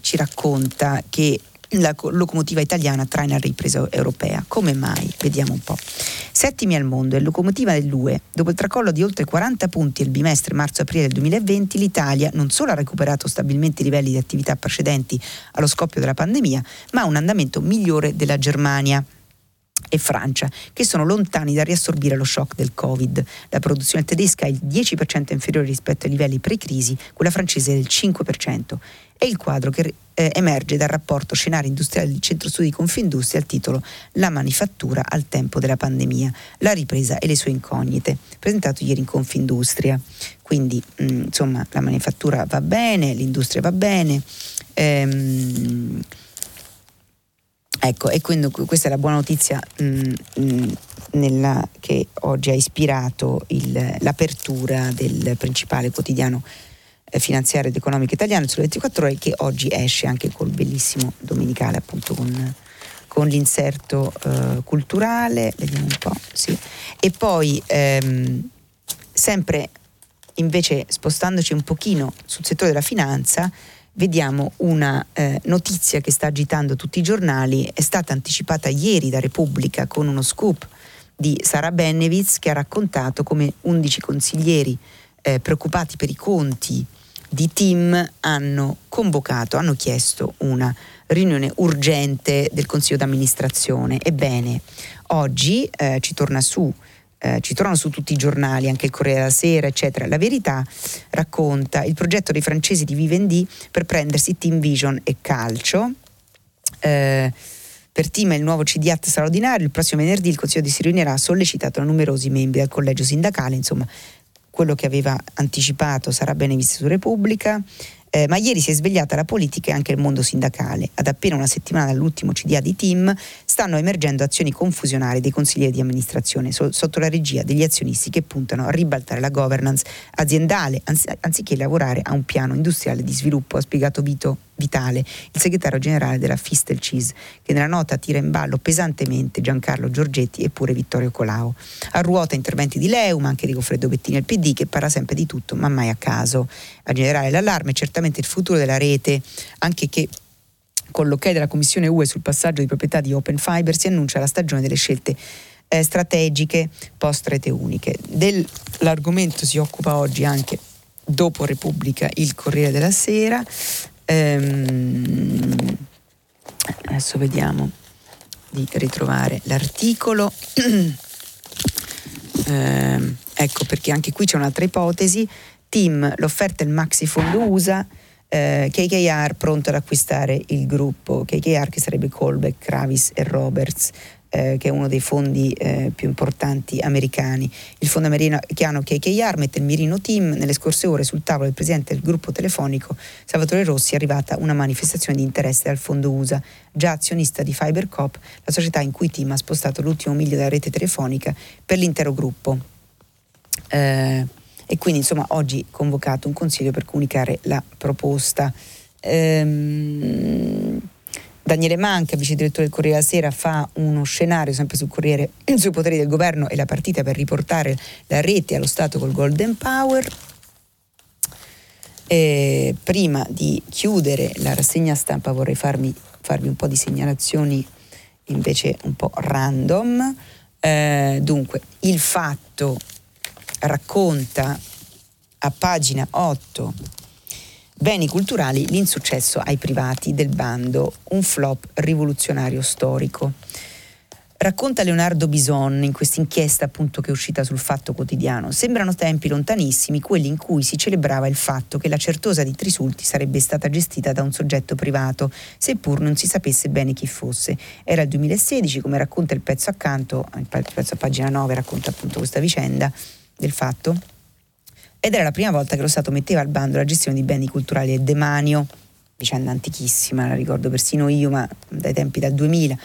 ci racconta che la locomotiva italiana traina ripresa europea. Come mai? Vediamo un po'. Settimi al mondo è locomotiva dell'UE. Dopo il tracollo di oltre 40 punti il bimestre marzo-aprile del 2020, l'Italia non solo ha recuperato stabilmente i livelli di attività precedenti allo scoppio della pandemia, ma ha un andamento migliore della Germania e Francia, che sono lontani da riassorbire lo shock del Covid. La produzione tedesca è il 10% inferiore rispetto ai livelli pre-crisi, quella francese è del 5%. È il quadro che eh, emerge dal rapporto Scenari industriali del Centro Studi Confindustria al titolo La manifattura al tempo della pandemia, la ripresa e le sue incognite, presentato ieri in Confindustria. Quindi, mh, mm, insomma, la manifattura va bene, l'industria va bene. Ehm, Ecco, e quindi questa è la buona notizia mh, mm, mh, mm, nella, che oggi ha ispirato il, l'apertura del principale quotidiano finanziario ed economico italiano, il Sole 24 Ore, che oggi esce anche col bellissimo domenicale, appunto con, con l'inserto eh, culturale, vediamo un po', sì. E poi ehm, sempre invece spostandoci un pochino sul settore della finanza, vediamo una eh, notizia che sta agitando tutti i giornali, è stata anticipata ieri da Repubblica con uno scoop di Sara Benevitz che ha raccontato come 11 consiglieri eh, preoccupati per i conti di Tim hanno convocato, hanno chiesto una riunione urgente del Consiglio d'amministrazione. Ebbene, oggi eh, ci torna su eh, ci trovano su tutti i giornali, anche il Corriere della Sera, eccetera. La verità racconta il progetto dei francesi di Vivendi per prendersi Team Vision e Calcio. Eh, per Team il nuovo CDAT straordinario, il prossimo venerdì il Consiglio di si riunirà sollecitato da numerosi membri del collegio sindacale, insomma quello che aveva anticipato sarà bene visto su Repubblica. Eh, ma ieri si è svegliata la politica e anche il mondo sindacale. Ad appena una settimana dall'ultimo CDA di Team stanno emergendo azioni confusionarie dei consiglieri di amministrazione so- sotto la regia degli azionisti che puntano a ribaltare la governance aziendale anzi- anziché lavorare a un piano industriale di sviluppo, ha spiegato Vito Vitale, il segretario generale della Fistel Cheese, che nella nota tira in ballo pesantemente Giancarlo Giorgetti e pure Vittorio Colau. A ruota interventi di Leu, ma anche di Goffredo Bettini al PD, che parla sempre di tutto, ma mai a caso. A generare l'allarme è certamente il futuro della rete, anche che con l'ok della Commissione UE sul passaggio di proprietà di Open Fiber si annuncia la stagione delle scelte eh, strategiche post rete uniche. Dell'argomento si occupa oggi anche dopo Repubblica il Corriere della Sera Ehm, adesso vediamo di ritrovare l'articolo. ehm, ecco perché anche qui c'è un'altra ipotesi. Team, l'offerta il maxi fondo USA. Eh, KKR pronto ad acquistare il gruppo KKR che sarebbe Colbeck, Kravis e Roberts eh, che è uno dei fondi eh, più importanti americani. Il fondo americano KKR mette il mirino team. Nelle scorse ore sul tavolo del presidente del gruppo telefonico Salvatore Rossi è arrivata una manifestazione di interesse dal fondo USA, già azionista di FiberCop, la società in cui Team ha spostato l'ultimo miglio della rete telefonica per l'intero gruppo. Eh, e quindi insomma oggi convocato un consiglio per comunicare la proposta. Ehm, Daniele Manca, vice direttore del Corriere della Sera, fa uno scenario sempre sul Corriere sui poteri del governo e la partita per riportare la rete allo Stato col Golden Power. E prima di chiudere la rassegna stampa vorrei farmi, farvi un po' di segnalazioni invece un po' random. Eh, dunque, il fatto racconta a pagina 8 Beni culturali, l'insuccesso ai privati del bando, un flop rivoluzionario storico. Racconta Leonardo Bison in questa inchiesta appunto che è uscita sul Fatto Quotidiano. Sembrano tempi lontanissimi quelli in cui si celebrava il fatto che la certosa di Trisulti sarebbe stata gestita da un soggetto privato, seppur non si sapesse bene chi fosse. Era il 2016, come racconta il pezzo accanto, il pezzo a pagina 9 racconta appunto questa vicenda del fatto ed era la prima volta che lo Stato metteva al bando la gestione di beni culturali e demanio, vicenda antichissima, la ricordo persino io, ma dai tempi del 2000,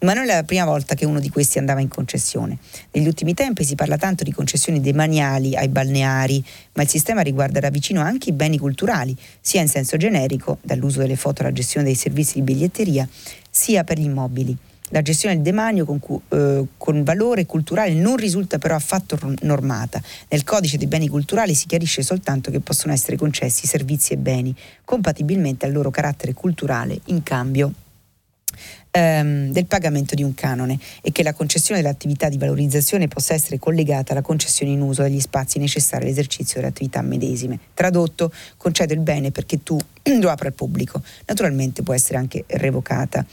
ma non era la prima volta che uno di questi andava in concessione. Negli ultimi tempi si parla tanto di concessioni demaniali ai balneari, ma il sistema riguarda da vicino anche i beni culturali, sia in senso generico, dall'uso delle foto alla gestione dei servizi di biglietteria, sia per gli immobili. La gestione del demanio con, eh, con, valore culturale non risulta però affatto normata. Nel codice dei beni culturali si chiarisce soltanto che possono essere concessi servizi e beni compatibilmente al loro carattere culturale in cambio ehm, del pagamento di un canone e che la concessione dell'attività di valorizzazione possa essere collegata alla concessione in uso degli spazi necessari all'esercizio delle attività medesime. Tradotto, concedo il bene perché tu lo apri al pubblico. Naturalmente può essere anche revocata.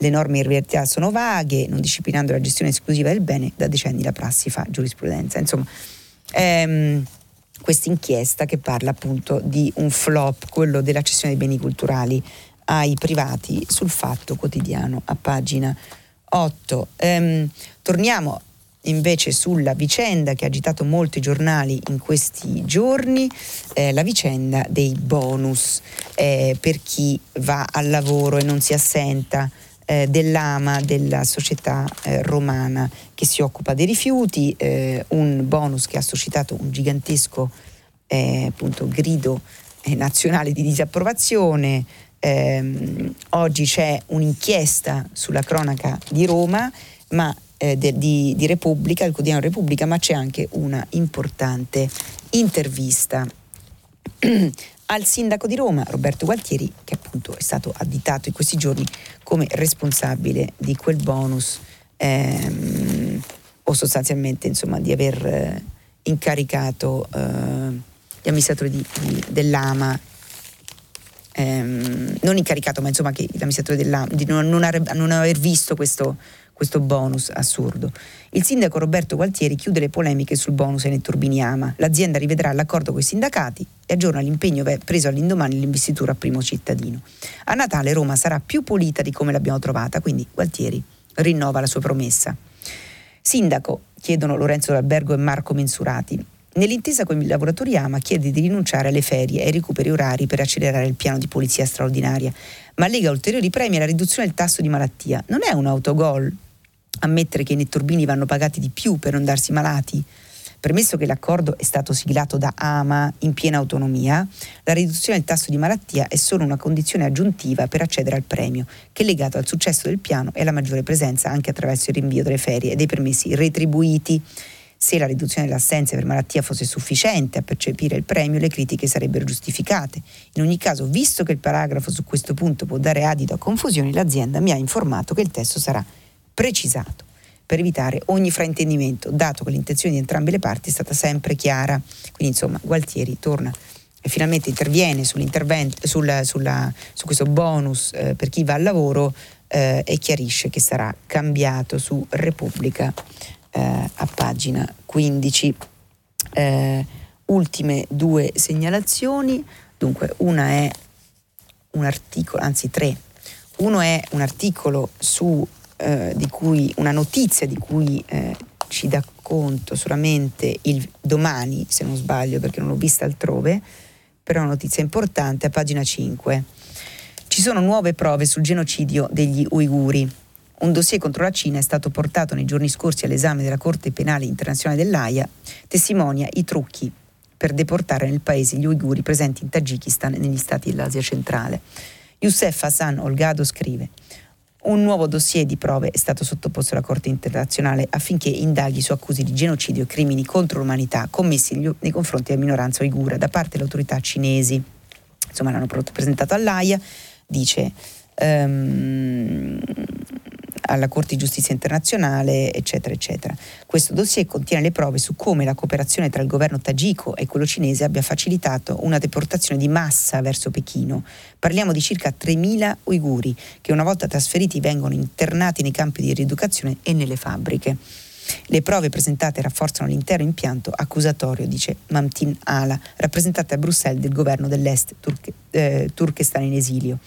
Le norme in realtà sono vaghe, non disciplinando la gestione esclusiva del bene, da decenni la prassi fa giurisprudenza. Insomma, ehm, questa inchiesta che parla appunto di un flop, quello della cessione dei beni culturali ai privati sul fatto quotidiano a pagina 8. Ehm, torniamo invece sulla vicenda che ha agitato molti giornali in questi giorni, eh, la vicenda dei bonus eh, per chi va al lavoro e non si assenta eh, dell'AMA, della società eh, romana che si occupa dei rifiuti, eh, un bonus che ha suscitato un gigantesco eh, appunto, grido eh, nazionale di disapprovazione. Ehm, oggi c'è un'inchiesta sulla cronaca di Roma, ma eh, de, di, di Repubblica, il quotidiano Repubblica, ma c'è anche una importante intervista al sindaco di Roma, Roberto Gualtieri, che appunto è stato additato in questi giorni come responsabile di quel bonus ehm, o sostanzialmente insomma, di aver eh, incaricato eh, gli amministratori di, di, dell'AMA. Ehm, non incaricato, ma insomma che l'amministratore dell'AMA di non, non, aver, non aver visto questo, questo bonus assurdo. Il sindaco Roberto Gualtieri chiude le polemiche sul bonus ai netturbini Ama. L'azienda rivedrà l'accordo con i sindacati e aggiorna l'impegno preso all'indomani dell'investitura a primo cittadino. A Natale Roma sarà più pulita di come l'abbiamo trovata, quindi Gualtieri rinnova la sua promessa. Sindaco, chiedono Lorenzo D'Albergo e Marco Mensurati. Nell'intesa con i lavoratori AMA chiede di rinunciare alle ferie e ai recuperi orari per accelerare il piano di polizia straordinaria, ma lega ulteriori premi alla riduzione del tasso di malattia. Non è un autogol ammettere che i netturbini vanno pagati di più per non darsi malati? Premesso che l'accordo è stato siglato da AMA in piena autonomia, la riduzione del tasso di malattia è solo una condizione aggiuntiva per accedere al premio, che è legato al successo del piano e alla maggiore presenza anche attraverso il rinvio delle ferie e dei permessi retribuiti. Se la riduzione delle assenze per malattia fosse sufficiente a percepire il premio, le critiche sarebbero giustificate. In ogni caso, visto che il paragrafo su questo punto può dare adito a confusioni, l'azienda mi ha informato che il testo sarà precisato per evitare ogni fraintendimento, dato che l'intenzione di entrambe le parti è stata sempre chiara. Quindi insomma Gualtieri torna e finalmente interviene sulla, sulla, su questo bonus eh, per chi va al lavoro eh, e chiarisce che sarà cambiato su Repubblica eh, a pagina 15. Eh, ultime due segnalazioni, dunque una è un articolo, anzi tre, uno è un articolo su eh, di cui, una notizia di cui eh, ci dà conto solamente il domani, se non sbaglio, perché non l'ho vista altrove, però una notizia importante a pagina 5. Ci sono nuove prove sul genocidio degli uiguri. Un dossier contro la Cina è stato portato nei giorni scorsi all'esame della Corte Penale Internazionale dell'AIA, testimonia i trucchi per deportare nel paese gli uiguri presenti in Tagikistan e negli stati dell'Asia centrale. Youssef Hassan Olgado scrive un nuovo dossier di prove è stato sottoposto alla Corte internazionale affinché indaghi su accuse di genocidio e crimini contro l'umanità commessi nei confronti della minoranza uigura da parte delle autorità cinesi. Insomma, l'hanno presentato all'AIA, dice um, alla Corte di Giustizia internazionale, eccetera, eccetera. Questo dossier contiene le prove su come la cooperazione tra il governo tagico e quello cinese abbia facilitato una deportazione di massa verso Pechino. Parliamo di circa 3.000 uiguri che una volta trasferiti vengono internati nei campi di rieducazione e nelle fabbriche. Le prove presentate rafforzano l'intero impianto accusatorio, dice Mamtin Ala, rappresentante a Bruxelles del governo dell'Est Turche, eh, Turkestan in esilio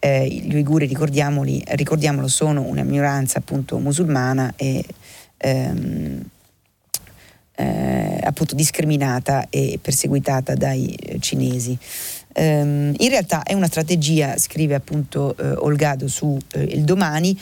eh, gli uiguri, ricordiamolo, sono una minoranza appunto musulmana e ehm, eh, appunto discriminata e perseguitata dai eh, cinesi. Um, in realtà è una strategia, scrive appunto eh, Olgado su eh, Il Domani,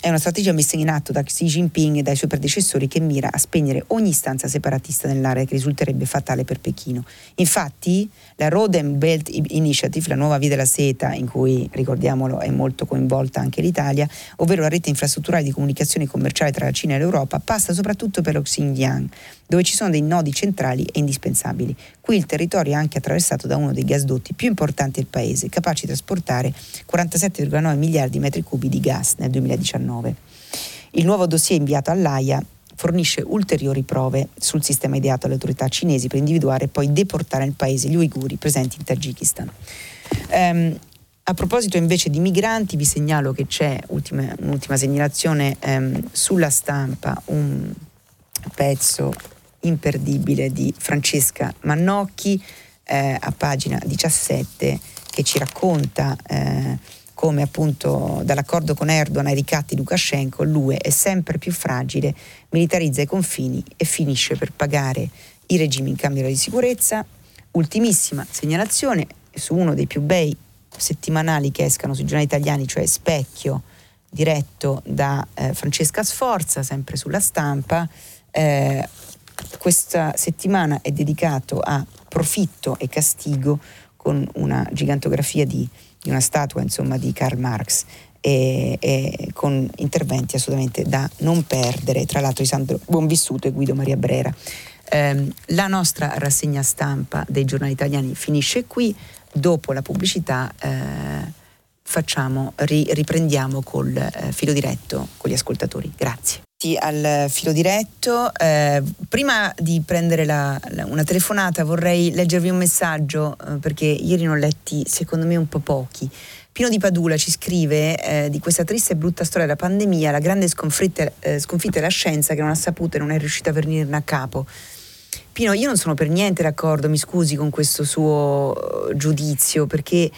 è una strategia messa in atto da Xi Jinping e dai suoi predecessori che mira a spegnere ogni istanza separatista nell'area che risulterebbe fatale per Pechino. Infatti, la Road and Belt Initiative, la nuova via della seta, in cui ricordiamolo è molto coinvolta anche l'Italia, ovvero la rete infrastrutturale di comunicazione commerciale tra la Cina e l'Europa, passa soprattutto per lo Xinjiang, dove ci sono dei nodi centrali e indispensabili. Qui il territorio è anche attraversato da uno dei gasdotti più importanti del paese, capaci di trasportare 47,9 miliardi di metri cubi di gas nel 2019. Il nuovo dossier inviato all'AIA fornisce ulteriori prove sul sistema ideato alle autorità cinesi per individuare e poi deportare nel paese gli uiguri presenti in Tagikistan. Um, a proposito invece di migranti, vi segnalo che c'è ultima, un'ultima segnalazione um, sulla stampa, un pezzo imperdibile di Francesca Mannocchi eh, a pagina 17 che ci racconta eh, come appunto dall'accordo con Erdogan ai ricatti Lukashenko l'UE è sempre più fragile, militarizza i confini e finisce per pagare i regimi in cambio di sicurezza. Ultimissima segnalazione su uno dei più bei settimanali che escano sui giornali italiani, cioè Specchio, diretto da eh, Francesca Sforza, sempre sulla stampa. Eh, questa settimana è dedicato a profitto e castigo con una gigantografia di, di una statua insomma, di Karl Marx e, e, con interventi assolutamente da non perdere, tra l'altro di Sandro Buonvissuto e Guido Maria Brera. Eh, la nostra rassegna stampa dei giornali italiani finisce qui, dopo la pubblicità eh, facciamo, ri, riprendiamo col eh, filo diretto con gli ascoltatori. Grazie al filo diretto. Eh, prima di prendere la, la, una telefonata vorrei leggervi un messaggio eh, perché ieri ne ho letti secondo me un po' pochi. Pino di Padula ci scrive eh, di questa triste e brutta storia della pandemia, la grande sconfitta, eh, sconfitta della scienza che non ha saputo e non è riuscita a venirne a capo. Pino, io non sono per niente d'accordo, mi scusi con questo suo eh, giudizio, perché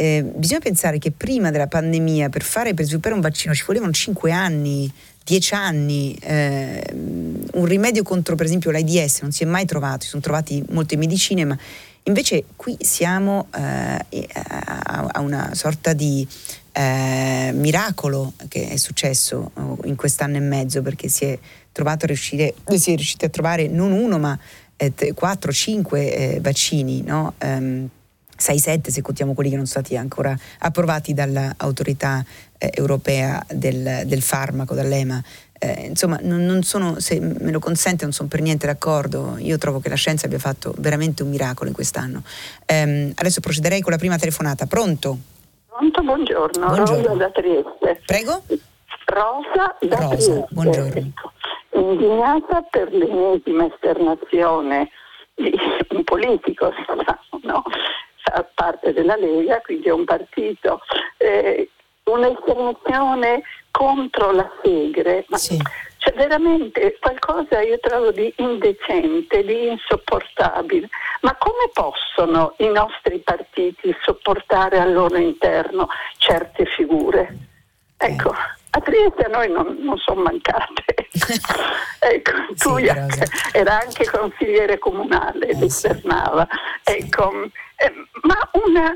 eh, bisogna pensare che prima della pandemia per, fare, per sviluppare un vaccino ci volevano 5 anni, 10 anni, eh, un rimedio contro per esempio l'AIDS non si è mai trovato, si sono trovati molte medicine, ma invece qui siamo eh, a, a, una sorta di eh, miracolo che è successo oh, in quest'anno e mezzo perché si è trovato a riuscire, si è riusciti a trovare non uno ma eh, 4-5 eh, vaccini, no? Um, 6-7 se contiamo quelli che non sono stati ancora approvati dall'autorità eh, europea del, del, farmaco, dall'EMA. Eh, insomma, non, non, sono, se me lo consente, non sono per niente d'accordo. Io trovo che la scienza abbia fatto veramente un miracolo in quest'anno. Eh, adesso procederei con la prima telefonata. Pronto? Pronto, buongiorno. buongiorno. Rosa da Trieste. Prego? Rosa da Rosa, Trieste. buongiorno. Ecco. Indignata per l'ennesima esternazione di un politico, no? Fa parte della Lega, quindi è un partito, eh, un'esternazione contro la Segre, ma sì. c'è veramente qualcosa io trovo di indecente, di insopportabile. Ma come possono i nostri partiti sopportare al loro interno certe figure? Ecco, a Trieste a noi non, non sono mancate. ecco, sì, tu era anche consigliere comunale eh, esternava. Sì. Ecco, eh, ma una,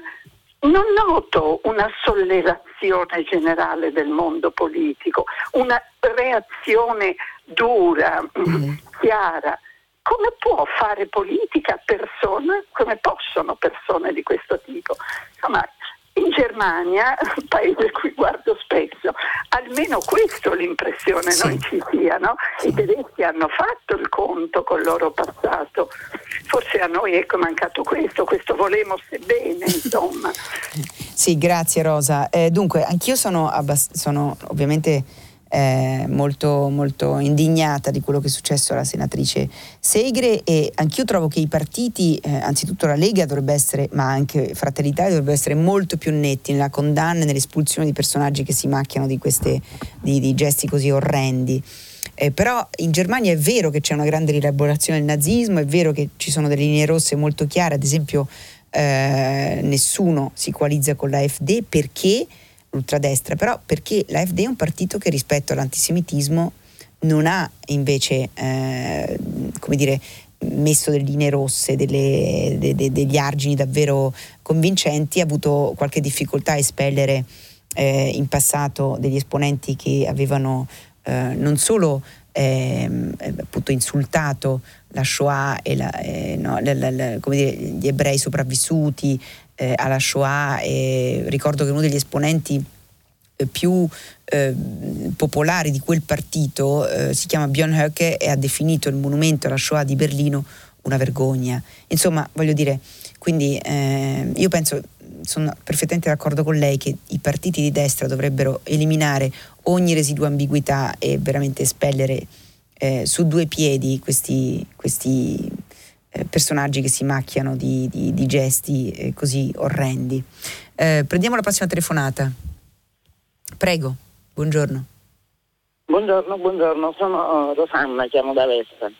non noto una sollevazione generale del mondo politico, una reazione dura, mm. chiara. Come può fare politica persone, come possono persone di questo tipo? Insomma, in Germania, paese cui guardo spesso, almeno questo l'impressione sì. non ci sia, no? I tedeschi hanno fatto il conto col loro passato, forse a noi ecco mancato questo, questo volemo se bene, insomma. sì, grazie Rosa. Eh, dunque, anch'io sono, abbast- sono ovviamente eh, molto, molto indignata di quello che è successo alla senatrice Segre e anch'io trovo che i partiti, eh, anzitutto la Lega dovrebbe essere, ma anche Fratelli d'Italia dovrebbe essere molto più netti nella condanna e nell'espulsione di personaggi che si macchiano di, questi gesti così orrendi. Eh, però in Germania è vero che c'è una grande rielaborazione del nazismo, è vero che ci sono delle linee rosse molto chiare, ad esempio eh, nessuno si coalizza con la FD perché l'ultradestra, però perché l'AfD è un partito che rispetto all'antisemitismo non ha invece, eh, come dire, messo delle linee rosse, delle, de, de, degli argini davvero convincenti, ha avuto qualche difficoltà a espellere eh, in passato degli esponenti che avevano eh, non solo ehm, appunto insultato la Shoah e la, eh, no, la, la, dire, gli ebrei sopravvissuti, eh, alla Shoah e ricordo che uno degli esponenti eh, più eh, popolari di quel partito eh, si chiama Björn Höcke e ha definito il monumento alla Shoah di Berlino una vergogna. Insomma, voglio dire, quindi eh, io penso, sono perfettamente d'accordo con lei che i partiti di destra dovrebbero eliminare ogni residua ambiguità e veramente espellere eh, su due piedi questi, questi eh, personaggi che si macchiano di, di, di gesti eh, così orrendi. Eh, prendiamo la prossima telefonata. Prego, buongiorno. Buongiorno, buongiorno, sono Rosanna, chiamo da Vesta.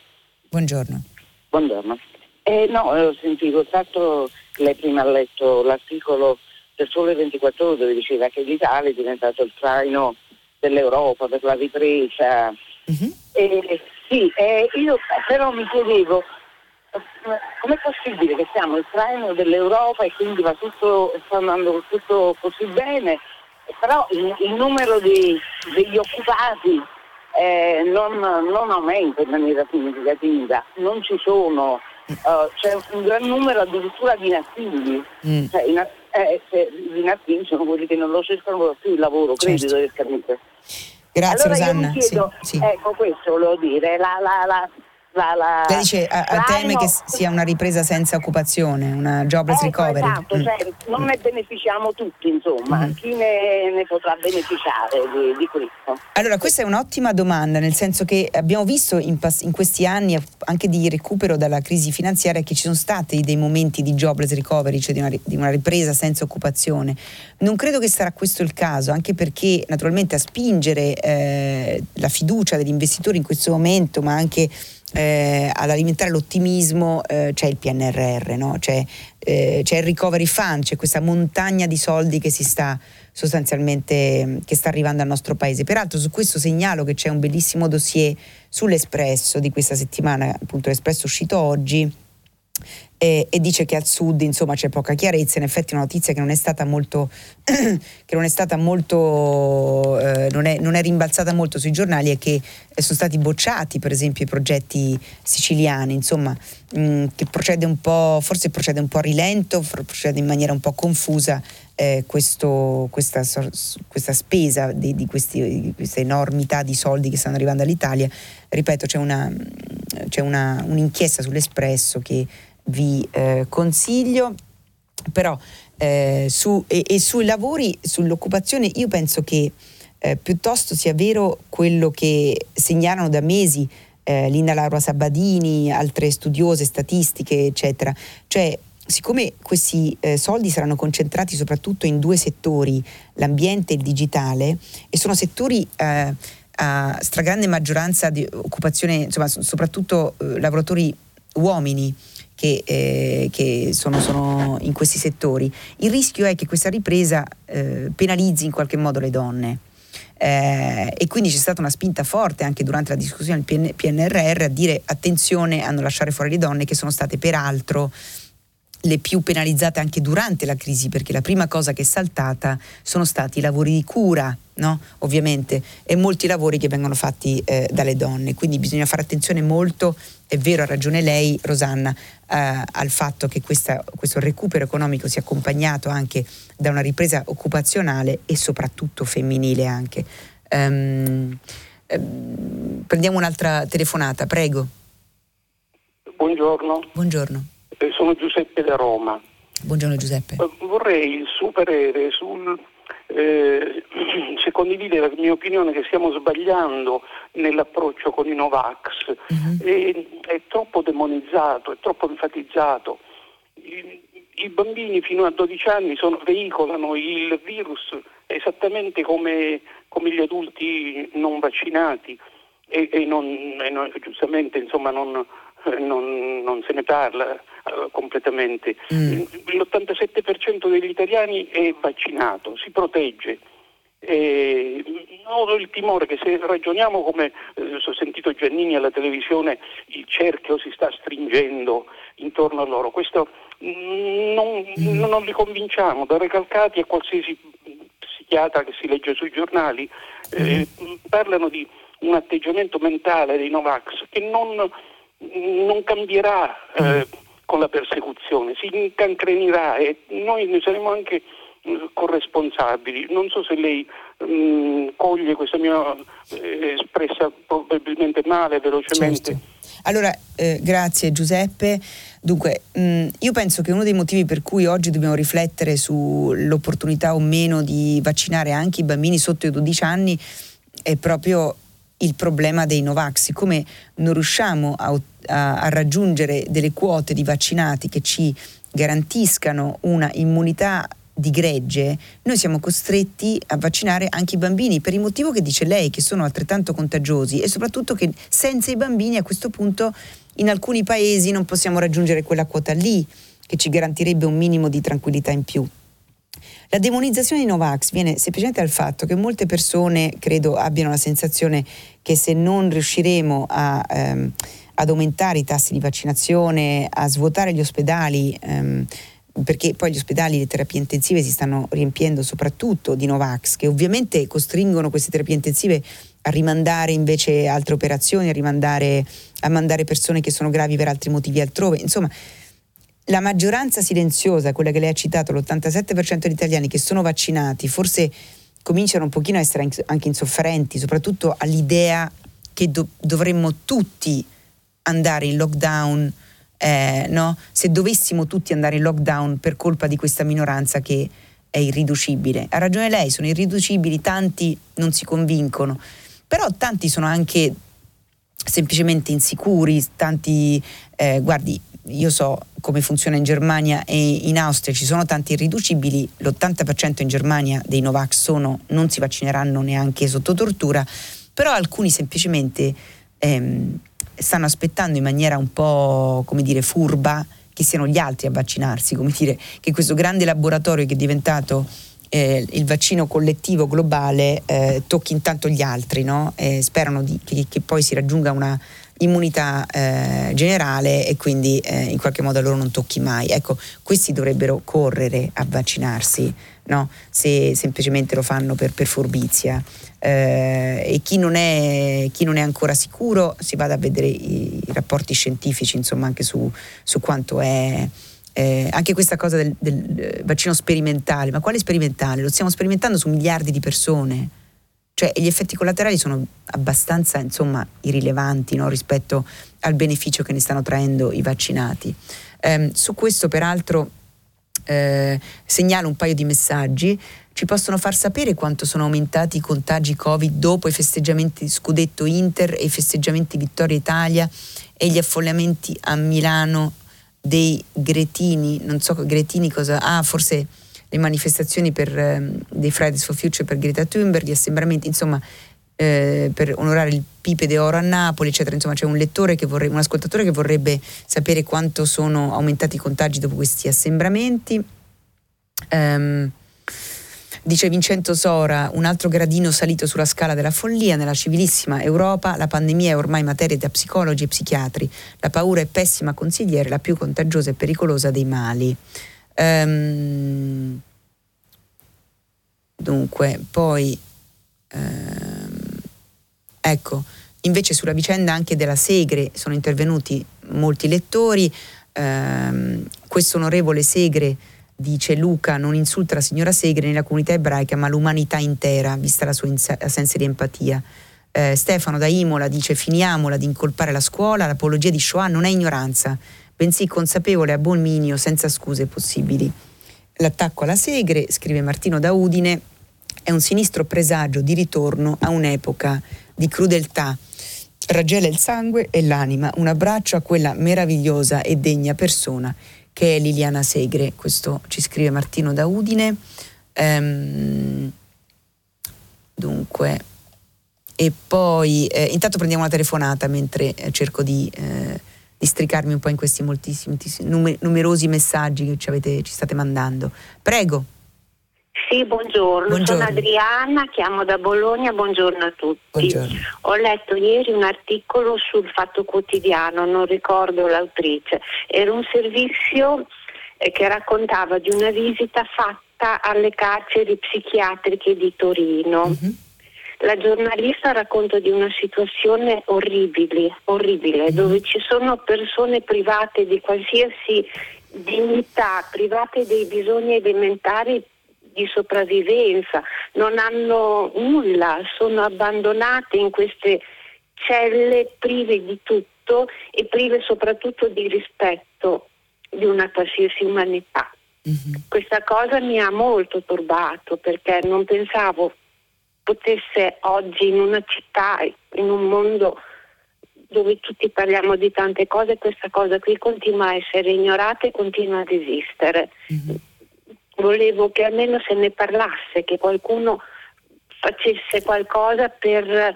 Buongiorno. Buongiorno. Eh, no, ho sentito, tanto lei prima ha letto l'articolo del Sole 24 ore dove diceva che l'Italia è diventato il traino dell'Europa per la ripresa. Uh-huh. Eh, sì, eh, io però mi chiedevo com'è possibile che siamo il traino dell'Europa e quindi va tutto, sta andando tutto così bene, però il, il numero di, degli occupati eh, non, non, aumenta in maniera significativa, non ci sono, uh, c'è un gran numero addirittura di inattivi, mm. cioè, in, eh, gli inattivi sono quelli che non lo cercano più il lavoro, credo certo. di aver capito. Grazie allora Rosanna. Io mi chiedo, sì, sì. ecco questo volevo dire, la, la, la la, la Lei dice, a, a teme che sia una ripresa senza occupazione, una jobless ecco, recovery. Esatto, mm. cioè, non ne beneficiamo tutti, insomma, mm. chi ne, ne, potrà beneficiare di, di, questo? Allora, questa è un'ottima domanda, nel senso che abbiamo visto in, in, questi anni anche di recupero dalla crisi finanziaria che ci sono stati dei momenti di jobless recovery, cioè di una, di una ripresa senza occupazione. Non credo che sarà questo il caso, anche perché naturalmente a spingere eh, la fiducia degli investitori in questo momento, ma anche eh, ad alimentare l'ottimismo eh, c'è il PNRR, no? c'è, eh, c'è, il recovery fund, c'è questa montagna di soldi che si sta sostanzialmente che sta arrivando al nostro paese. Peraltro su questo segnalo che c'è un bellissimo dossier sull'Espresso di questa settimana, appunto l'Espresso uscito oggi, e, e, dice che al sud insomma c'è poca chiarezza, in effetti è una notizia che non è stata molto, che non è stata molto, eh, non, è, non, è, rimbalzata molto sui giornali e che sono stati bocciati per esempio i progetti siciliani, insomma mh, mm, che procede un po', forse procede un po' a rilento, procede in maniera un po' confusa eh, questo, questa, questa, spesa di, di, questi, di, questa enormità di soldi che stanno arrivando all'Italia. Ripeto, c'è, una, c'è una, un'inchiesta sull'Espresso che vi eh, consiglio, però eh, su, e, e, sui lavori, sull'occupazione, io penso che eh, piuttosto sia vero quello che segnalano da mesi eh, Linda Laura Sabadini, altre studiose statistiche, eccetera. Cioè, siccome questi eh, soldi saranno concentrati soprattutto in due settori, l'ambiente e il digitale, e sono settori eh, a stragrande maggioranza di occupazione, insomma, soprattutto eh, lavoratori uomini, che, eh, che sono, sono, in questi settori. Il rischio è che questa ripresa eh, penalizzi in qualche modo le donne. Eh, e quindi c'è stata una spinta forte anche durante la discussione del PNRR a dire attenzione a non lasciare fuori le donne che sono state peraltro le più penalizzate anche durante la crisi, perché la prima cosa che è saltata sono stati i lavori di cura, no? ovviamente, e molti lavori che vengono fatti eh, dalle donne. Quindi bisogna fare attenzione molto, è vero, ha ragione lei, Rosanna, eh, al fatto che questa, questo recupero economico sia accompagnato anche da una ripresa occupazionale e soprattutto femminile anche. Um, um, prendiamo un'altra telefonata, prego. Buongiorno. Buongiorno. Sono Giuseppe da Roma. Buongiorno Giuseppe. Eh, vorrei il suo parere sul, eh, se condivide la mia opinione che stiamo sbagliando nell'approccio con i Novax. Uh-huh. È, è, troppo demonizzato, è troppo enfatizzato. I, I, bambini fino a 12 anni sono, veicolano il virus esattamente come, come gli adulti non vaccinati e, e, non, e non, giustamente insomma, non, non, non se ne parla uh, completamente. Mm. L'87% degli italiani è vaccinato, si protegge. E ho il timore che se ragioniamo come eh, ho sentito Giannini alla televisione, il cerchio si sta stringendo intorno a loro. Questo non, mm. non li convinciamo, da Recalcati a qualsiasi psichiatra che si legge sui giornali, eh, mm. parlano di un atteggiamento mentale dei Novax che non, non cambierà eh, mm. con la persecuzione, si incancrenirà e noi ne saremo anche mm, corresponsabili. Non so se lei mh, mm, coglie questa mia eh, espressa probabilmente male, velocemente. Certo. Allora, eh, grazie Giuseppe. Dunque, mh, io penso che uno dei motivi per cui oggi dobbiamo riflettere sull'opportunità o meno di vaccinare anche i bambini sotto i 12 anni è proprio il problema dei Novax, siccome non riusciamo a, a, a raggiungere delle quote di vaccinati che ci garantiscano una immunità di gregge, noi siamo costretti a vaccinare anche i bambini per il motivo che dice lei, che sono altrettanto contagiosi e soprattutto che senza i bambini a questo punto in alcuni paesi non possiamo raggiungere quella quota lì che ci garantirebbe un minimo di tranquillità in più. La demonizzazione di Novax viene semplicemente dal fatto che molte persone credo abbiano la sensazione che se non riusciremo a, ehm, ad aumentare i tassi di vaccinazione, a svuotare gli ospedali, ehm, perché poi gli ospedali, le terapie intensive si stanno riempiendo soprattutto di Novax, che ovviamente costringono queste terapie intensive a rimandare invece altre operazioni, a rimandare a mandare persone che sono gravi per altri motivi altrove. Insomma, la maggioranza silenziosa, quella che lei ha citato, l'87% degli italiani che sono vaccinati, forse cominciano un pochino a essere anche insofferenti, soprattutto all'idea che do- dovremmo tutti andare in lockdown, eh, no? se dovessimo tutti andare in lockdown per colpa di questa minoranza che è irriducibile. Ha ragione lei, sono irriducibili, tanti non si convincono, però tanti sono anche semplicemente insicuri, tanti, eh, guardi, io so come funziona in Germania e in Austria ci sono tanti irriducibili, l'80% in Germania dei Novax sono, non si vaccineranno neanche sotto tortura, però alcuni semplicemente ehm, stanno aspettando in maniera un po' come dire furba che siano gli altri a vaccinarsi, come dire che questo grande laboratorio che è diventato eh, il vaccino collettivo globale eh, tocchi intanto gli altri, no? sperano di, che, che, poi si raggiunga una immunità eh, generale e quindi eh, in qualche modo a loro non tocchi mai. Ecco, questi dovrebbero correre a vaccinarsi, no? se semplicemente lo fanno per, per furbizia. Eh, e chi non, è, chi non, è, ancora sicuro si vada a vedere i, i rapporti scientifici, insomma, anche su, su quanto è eh, anche questa cosa del, del, eh, vaccino sperimentale, ma quale sperimentale? Lo stiamo sperimentando su miliardi di persone. Cioè, gli effetti collaterali sono abbastanza insomma, irrilevanti no, rispetto al beneficio che ne stanno traendo i vaccinati. Eh, su questo, peraltro, eh, segnalo un paio di messaggi. Ci possono far sapere quanto sono aumentati i contagi Covid dopo i festeggiamenti Scudetto Inter e i festeggiamenti Vittoria Italia e gli affollamenti a Milano dei Gretini, non so Gretini cosa, ah forse le manifestazioni per, eh, dei Fridays for Future per Greta Thunberg, gli assembramenti, insomma eh, per onorare il Pipe de Oro a Napoli, eccetera. Insomma, c'è un lettore che vorrebbe, un ascoltatore che vorrebbe sapere quanto sono aumentati i contagi dopo questi assembramenti. Um, Dice Vincenzo Sora, un altro gradino salito sulla scala della follia, nella civilissima Europa la pandemia è ormai materia da psicologi e psichiatri, la paura è pessima consigliere, la più contagiosa e pericolosa dei mali. Um, dunque, poi, um, ecco, invece sulla vicenda anche della Segre sono intervenuti molti lettori, um, questo onorevole Segre dice Luca, non insulta la signora Segre nella comunità ebraica, ma l'umanità intera, vista la sua assenza di empatia. Eh, Stefano da Imola dice finiamola di incolpare la scuola, l'apologia di Shoah non è ignoranza, bensì consapevole abominio senza scuse possibili. L'attacco alla Segre, scrive Martino da Udine, è un sinistro presagio di ritorno a un'epoca di crudeltà. Raggela il sangue e l'anima, un abbraccio a quella meravigliosa e degna persona che è Liliana Segre, questo ci scrive Martino da Udine. Ehm, dunque, e poi eh, intanto prendiamo una telefonata mentre eh, cerco di eh, districarmi un po' in questi moltissimi, numerosi messaggi che ci, avete, ci state mandando. Prego. Sì, buongiorno. buongiorno. sono Adriana, chiamo da Bologna, buongiorno a tutti. Buongiorno. Ho letto ieri un articolo sul Fatto Quotidiano, non ricordo l'autrice, era un servizio eh, che raccontava di una visita fatta alle carceri psichiatriche di Torino. Mm-hmm. La giornalista racconta di una situazione orribile, orribile mm-hmm. dove ci sono persone private di qualsiasi dignità, private dei bisogni elementari di sopravvivenza, non hanno nulla, sono abbandonate in queste celle prive di tutto e prive soprattutto di rispetto di una qualsiasi umanità. Mm-hmm. Questa cosa mi ha molto turbato perché non pensavo potesse oggi in una città, in un mondo dove tutti parliamo di tante cose, questa cosa qui continua a essere ignorata e continua ad esistere. Mm-hmm volevo che almeno se ne parlasse, che qualcuno facesse qualcosa per eh,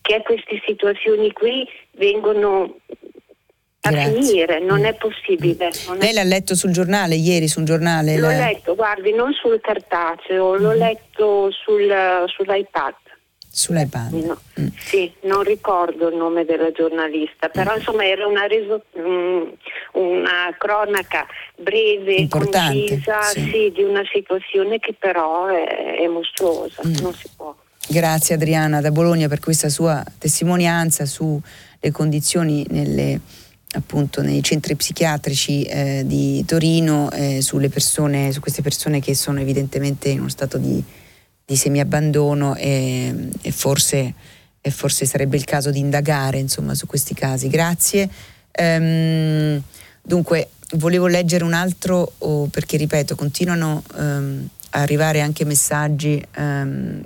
che queste situazioni qui vengono a Grazie. finire, non mm. è possibile. Non Lei è... l'ha letto sul giornale, ieri sul giornale? L'ho la... letto, guardi, non sul cartaceo, l'ho letto sul, sull'iPad sull'iPad. No, mm. Sì, non ricordo il nome della giornalista, però mm. insomma era una, reso, mm, una cronaca breve, Importante, concisa sì. Sì, di una situazione che però è, è mostruosa, mm. non si può. Grazie Adriana da Bologna per questa sua testimonianza sulle condizioni nelle, appunto, nei centri psichiatrici eh, di Torino, eh, sulle persone, su queste persone che sono evidentemente in uno stato di di semiabbandono e, e forse e forse sarebbe il caso di indagare insomma, su questi casi. Grazie. Um, dunque, volevo leggere un altro, oh, perché ripeto, continuano um, a arrivare anche messaggi um,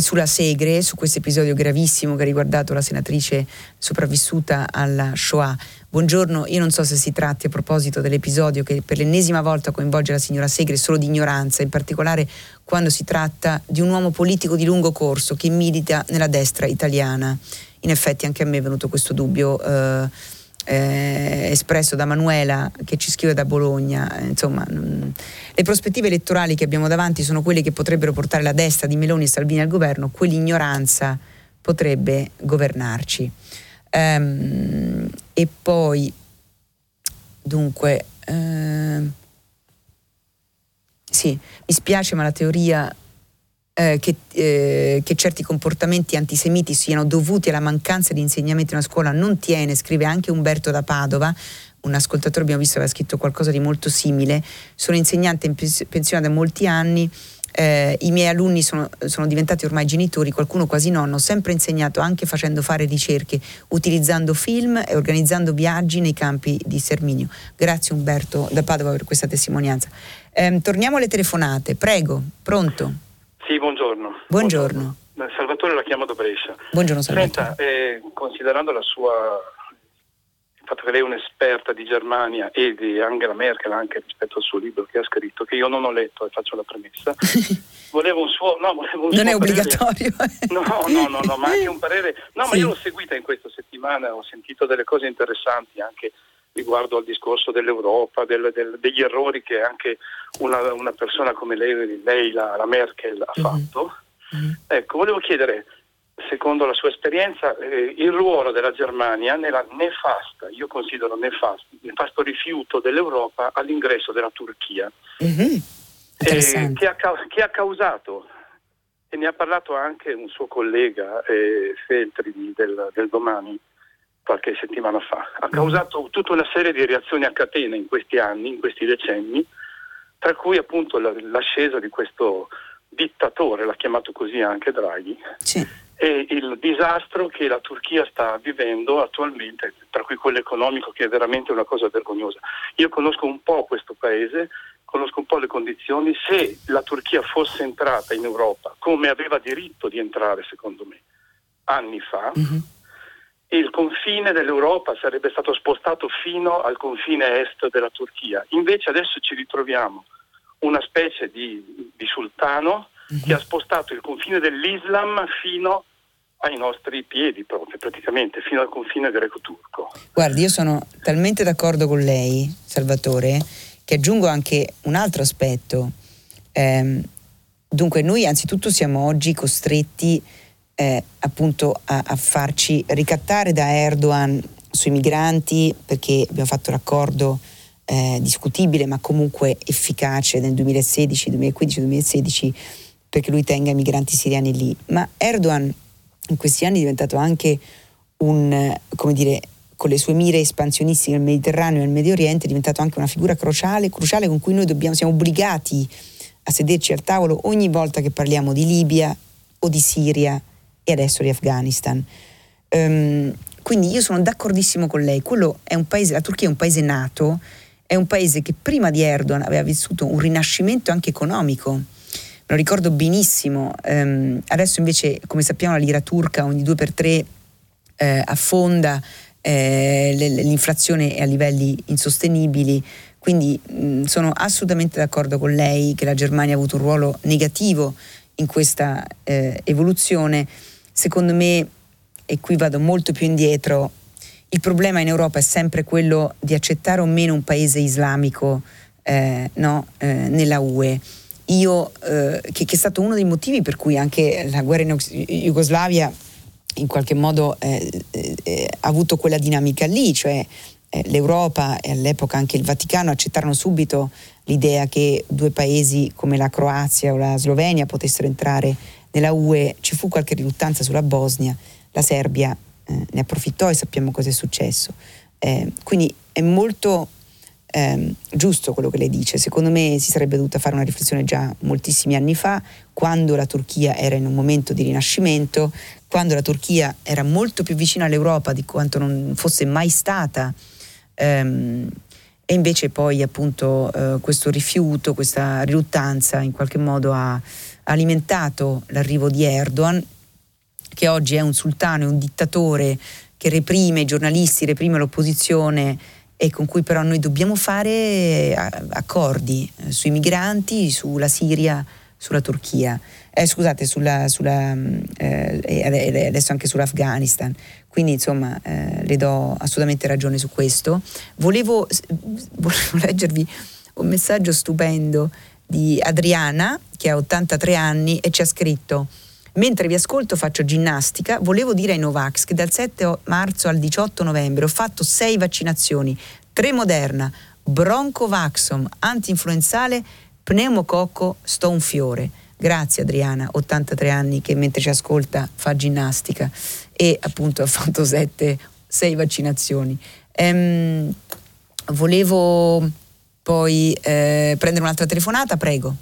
sulla Segre, su questo episodio gravissimo che ha riguardato la senatrice sopravvissuta alla Shoah. Buongiorno, io non so se si tratti a proposito dell'episodio che per l'ennesima volta coinvolge la signora Segre solo di ignoranza, in particolare quando si tratta di un uomo politico di lungo corso che milita nella destra italiana. In effetti anche a me è venuto questo dubbio. Eh, eh, espresso da Manuela che ci scrive da Bologna. Insomma, mh, le prospettive elettorali che abbiamo davanti sono quelle che potrebbero portare la destra di Meloni e Salvini al governo, quell'ignoranza potrebbe governarci. Ehm, e poi, dunque, ehm, sì, mi spiace ma la teoria eh, che, eh, che, certi comportamenti antisemiti siano dovuti alla mancanza di insegnamento in una scuola non tiene, scrive anche Umberto da Padova, un ascoltatore abbiamo visto aveva scritto qualcosa di molto simile, sono insegnante in pensione da molti anni, eh, i miei alunni sono, sono, diventati ormai genitori, qualcuno quasi nonno, ho sempre insegnato anche facendo fare ricerche, utilizzando film e organizzando viaggi nei campi di Serminio. Grazie Umberto da Padova per questa testimonianza. Eh, torniamo alle telefonate, prego, pronto? Sì, buongiorno. Buongiorno. Salvatore la chiamo da Brescia. Buongiorno Salvatore. Senta, eh, considerando la sua il fatto che lei è un'esperta di Germania e di Angela Merkel anche rispetto al suo libro che ha scritto, che io non ho letto e faccio la premessa, volevo un suo... No, volevo un non suo è obbligatorio. no, no, no, no, ma anche un parere... No, sì. ma io l'ho seguita in questa settimana, ho sentito delle cose interessanti anche riguardo al discorso dell'Europa, del, del, degli errori che anche una, una, persona come lei, lei la, la Merkel, ha mm-hmm. fatto. Mm-hmm. Ecco, volevo chiedere, secondo la sua esperienza, eh, il ruolo della Germania nella nefasta, io considero nefasto, nefasto rifiuto dell'Europa all'ingresso della Turchia, mm-hmm. eh, che, ha, che, ha, causato, e ne ha parlato anche un suo collega, eh, Feltri del, del Domani, qualche settimana fa. Ha causato tutta una serie di reazioni a catena in questi anni, in questi decenni, tra cui appunto l'ascesa di questo dittatore, l'ha chiamato così anche Draghi, sì. e il disastro che la Turchia sta vivendo attualmente, tra cui quello economico che è veramente una cosa vergognosa. Io conosco un po' questo paese, conosco un po' le condizioni, se la Turchia fosse entrata in Europa come aveva diritto di entrare secondo me anni fa, mm-hmm il confine dell'Europa sarebbe stato spostato fino al confine est della Turchia. Invece adesso ci ritroviamo una specie di, di sultano mm-hmm. che ha spostato il confine dell'Islam fino ai nostri piedi proprio, praticamente, fino al confine greco-turco. Guardi, io sono talmente d'accordo con lei, Salvatore, che aggiungo anche un altro aspetto. Eh, dunque, noi anzitutto siamo oggi costretti eh, appunto a, a, farci ricattare da Erdogan sui migranti perché abbiamo fatto l'accordo eh, discutibile ma comunque efficace nel 2016, 2015, 2016 perché lui tenga i migranti siriani lì. Ma Erdogan in questi anni è diventato anche un, come dire, con le sue mire espansionistiche nel Mediterraneo e nel Medio Oriente, è diventato anche una figura cruciale, cruciale con cui noi dobbiamo, siamo obbligati a sederci al tavolo ogni volta che parliamo di Libia o di Siria e adesso di Afghanistan. Um, quindi io sono d'accordissimo con lei, paese, la Turchia è un paese nato, è un paese che prima di Erdogan aveva vissuto un rinascimento anche economico. Me lo ricordo benissimo. Um, adesso invece, come sappiamo, la lira turca ogni due per tre eh, affonda, eh, l'inflazione è a livelli insostenibili. Quindi mh, sono assolutamente d'accordo con lei che la Germania ha avuto un ruolo negativo in questa eh, evoluzione secondo me, e qui vado molto più indietro, il problema in Europa è sempre quello di accettare o meno un paese islamico eh, no, eh, nella UE. Io, eh, che, che, è stato uno dei motivi per cui anche la guerra in Jugoslavia in qualche modo eh, eh, ha avuto quella dinamica lì, cioè eh, l'Europa e all'epoca anche il Vaticano accettarono subito l'idea che due paesi come la Croazia o la Slovenia potessero entrare nella UE ci fu qualche riluttanza sulla Bosnia, la Serbia eh, ne approfittò e sappiamo cosa è successo. Eh, quindi è molto eh, giusto quello che lei dice, secondo me si sarebbe dovuta fare una riflessione già moltissimi anni fa, quando la Turchia era in un momento di rinascimento, quando la Turchia era molto più vicina all'Europa di quanto non fosse mai stata. Ehm, e invece poi appunto eh, questo rifiuto, questa riluttanza in qualche modo ha alimentato l'arrivo di Erdogan, che oggi è un sultano, è un dittatore che reprime i giornalisti, reprime l'opposizione e con cui però noi dobbiamo fare eh, accordi eh, sui migranti, sulla Siria, sulla Turchia, eh, scusate, sulla, sulla, mm, eh, adesso anche sull'Afghanistan. Quindi insomma eh, le do assolutamente ragione su questo. Volevo, volevo leggervi un messaggio stupendo di Adriana che ha 83 anni e ci ha scritto Mentre vi ascolto faccio ginnastica, volevo dire ai Novax che dal 7 marzo al 18 novembre ho fatto 6 vaccinazioni, 3 Moderna, Broncovaxom, anti-influenzale, pneumococco, sto un fiore. Grazie Adriana, 83 anni che mentre ci ascolta fa ginnastica e appunto ha fatto 7, 6 vaccinazioni. Ehm, volevo poi eh, prendere un'altra telefonata, prego.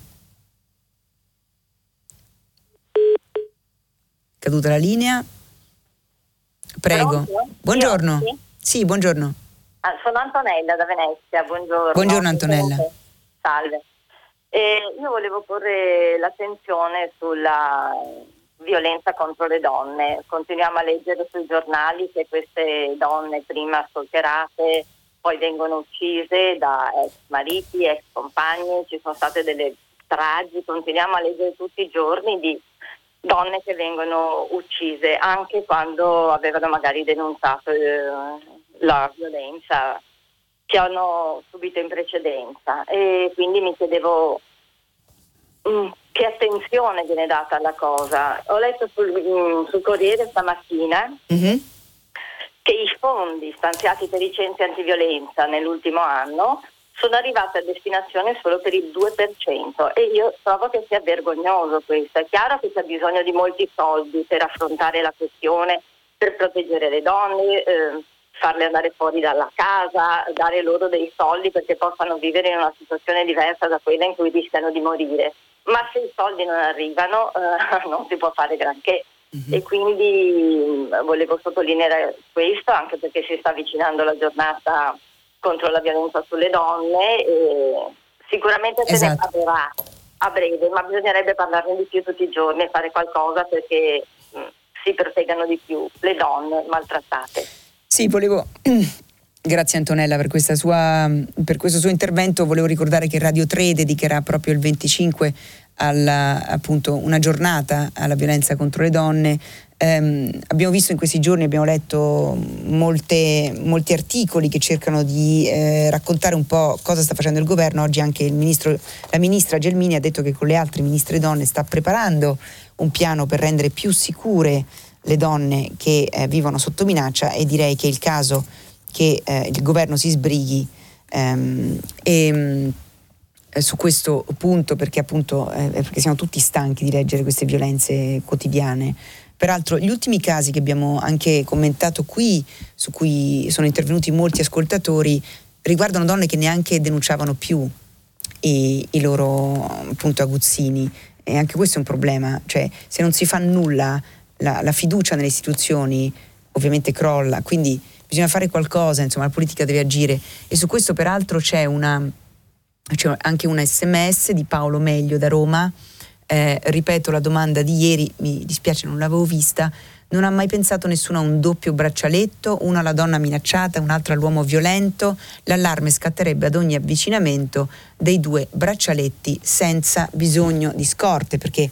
Caduta la linea. Prego. Buongiorno. Sì. buongiorno. Ah, sono Antonella da Venezia, buongiorno. Buongiorno Antonella. Salve. Eh, io volevo porre l'attenzione sulla violenza contro le donne. Continuiamo a leggere sui giornali che queste donne prima stalkerate poi vengono uccise da ex mariti, ex compagni, ci sono state delle stragi, continuiamo a leggere tutti i giorni di donne che vengono uccise anche quando avevano magari denunciato eh, la violenza che hanno subito in precedenza e quindi mi chiedevo mm, che attenzione viene data alla cosa. Ho letto sul, mm, sul Corriere stamattina mm-hmm. Che i fondi stanziati per i centri antiviolenza nell'ultimo anno sono arrivate a destinazione solo per il 2% e io trovo che sia vergognoso questo. È chiaro che c'è bisogno di molti soldi per affrontare la questione, per proteggere le donne, eh, farle andare fuori dalla casa, dare loro dei soldi perché possano vivere in una situazione diversa da quella in cui rischiano di morire. Ma se i soldi non arrivano eh, non si può fare granché. Mm-hmm. E quindi volevo sottolineare questo anche perché si sta avvicinando la giornata contro la violenza sulle donne e sicuramente se esatto. ne parlerà a breve, ma bisognerebbe parlarne di più tutti i giorni e fare qualcosa perché mh, si proteggano di più le donne maltrattate. Sì, volevo Grazie Antonella per, sua, per, questo suo intervento. Volevo ricordare che Radio 3 dedicherà proprio il 25 alla, appunto, una giornata alla violenza contro le donne ehm, abbiamo visto in questi giorni, abbiamo letto molte, molti articoli che cercano di eh, raccontare un po' cosa sta facendo il governo. Oggi anche ministro, la ministra Gelmini ha detto che con le altre ministre donne sta preparando un piano per rendere più sicure le donne che eh, vivono sotto minaccia e direi che è il caso che eh, il governo si sbrighi ehm, e, eh, su questo punto perché appunto eh, perché siamo tutti stanchi di leggere queste violenze quotidiane. Peraltro gli ultimi casi che abbiamo anche commentato qui, su cui sono intervenuti molti ascoltatori, riguardano donne che neanche denunciavano più i, i loro appunto aguzzini. E anche questo è un problema, cioè se non si fa nulla la, la fiducia nelle istituzioni ovviamente crolla, quindi bisogna fare qualcosa, insomma la politica deve agire. E su questo peraltro c'è, una, c'è anche un sms di Paolo Meglio da Roma. Eh, ripeto la domanda di ieri, mi dispiace non l'avevo vista, non ha mai pensato nessuno a un doppio braccialetto, uno alla donna minacciata, un altro all'uomo violento, l'allarme scatterebbe ad ogni avvicinamento dei due braccialetti senza bisogno di scorte, perché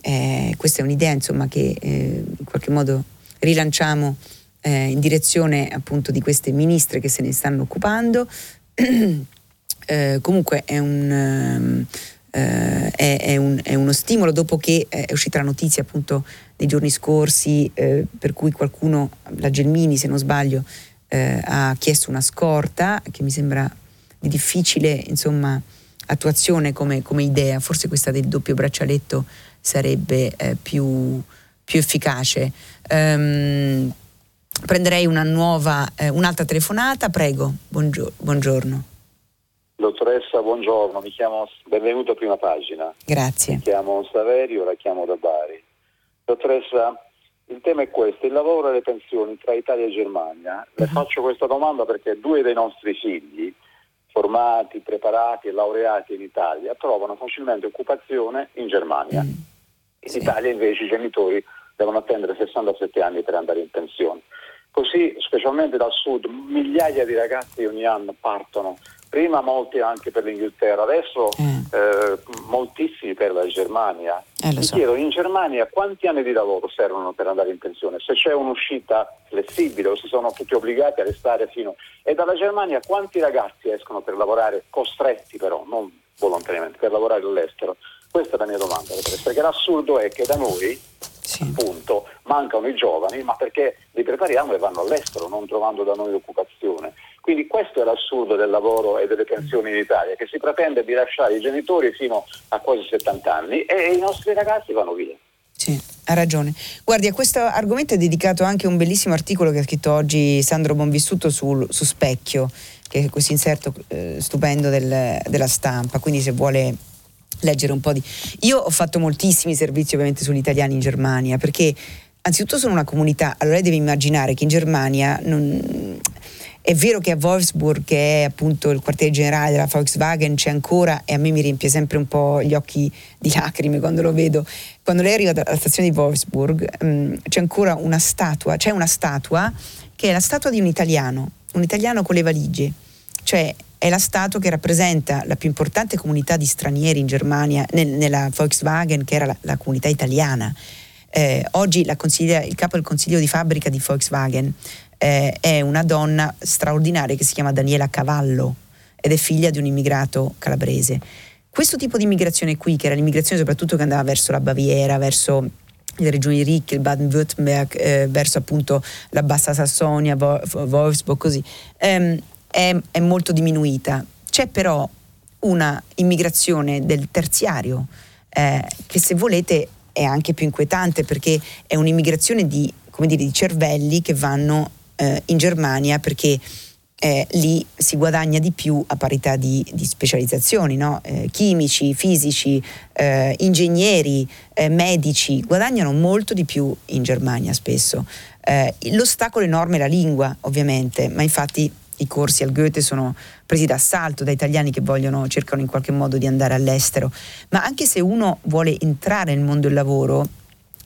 eh, questa è un'idea insomma, che eh, in qualche modo rilanciamo eh, in direzione appunto di queste ministre che se ne stanno occupando. Eh, comunque è un... Eh, è, è, un, è, uno stimolo dopo che è uscita la notizia appunto nei giorni scorsi eh, per cui qualcuno, la Gelmini se non sbaglio, eh, ha chiesto una scorta che mi sembra di difficile insomma, attuazione come, come, idea, forse questa del doppio braccialetto sarebbe eh, più, più, efficace. Um, prenderei una nuova, eh, un'altra telefonata, prego, buongiorno. buongiorno. Dottoressa, buongiorno, mi chiamo, benvenuto a prima pagina. Grazie. Mi chiamo Saverio, la chiamo da Bari. Dottoressa, Il tema è questo, il lavoro e le pensioni tra Italia e Germania. Le mhm. faccio questa domanda perché due dei nostri figli, formati, preparati e laureati in Italia, trovano facilmente occupazione in Germania. Mm. In sì. Italia invece i genitori devono attendere 67 anni per andare in pensione. Così, specialmente dal sud, migliaia di ragazzi ogni anno partono prima molti anche per l'Inghilterra, adesso eh. Eh, moltissimi per la Germania. Eh, Mi so. chiedo in Germania quanti anni di lavoro servono per andare in pensione? Se c'è un'uscita flessibile o se sono tutti obbligati a restare fino... E dalla Germania quanti ragazzi escono per lavorare, costretti però, non volontariamente, per lavorare all'estero? Questa è la mia domanda, perché l'assurdo è che da noi sì. appunto mancano i giovani, ma perché li prepariamo e vanno all'estero, non trovando da noi occupazione. Quindi questo è l'assurdo del lavoro e delle pensioni in Italia, che si pretende di lasciare i genitori fino a quasi 70 anni e i nostri ragazzi vanno via. Sì, ha ragione. Guardi, a questo argomento è dedicato anche un bellissimo articolo che ha scritto oggi Sandro Bonvissuto sul, su Specchio, che è questo inserto eh, stupendo del, della stampa, quindi se vuole leggere un po' di... Io ho fatto moltissimi servizi ovviamente sugli italiani in Germania, perché anzitutto sono una comunità, allora deve immaginare che in Germania non è vero che a Wolfsburg, che è appunto il quartiere generale della Volkswagen, c'è ancora, e a me mi riempie sempre un po' gli occhi di lacrime quando lo vedo, quando lei arriva dalla stazione di Wolfsburg, um, c'è ancora una statua, c'è una statua che è la statua di un italiano, un italiano con le valigie, cioè è la statua che rappresenta la più importante comunità di stranieri in Germania, nel, nella Volkswagen, che era la, la comunità italiana. Eh, oggi il capo del consiglio di fabbrica di Volkswagen eh, è una donna straordinaria che si chiama Daniela Cavallo ed è figlia di un immigrato calabrese. Questo tipo di immigrazione qui, che era l'immigrazione soprattutto che andava verso la Baviera, verso le regioni ricche, il Baden-Württemberg, eh, verso appunto la Bassa Sassonia, Wolfsburg, così, ehm, è, è molto diminuita. C'è però una immigrazione del terziario eh, che se volete è anche più inquietante perché è un'immigrazione di, dire, di cervelli che vanno eh, in Germania perché eh, lì si guadagna di più a parità di, di specializzazioni, no? eh, chimici, fisici, eh, ingegneri, eh, medici, guadagnano molto di più in Germania spesso. Eh, l'ostacolo enorme è la lingua, ovviamente, ma infatti i corsi al Goethe sono presi d'assalto da italiani che vogliono, cercano in qualche modo di andare all'estero. Ma anche se uno vuole entrare nel mondo del lavoro,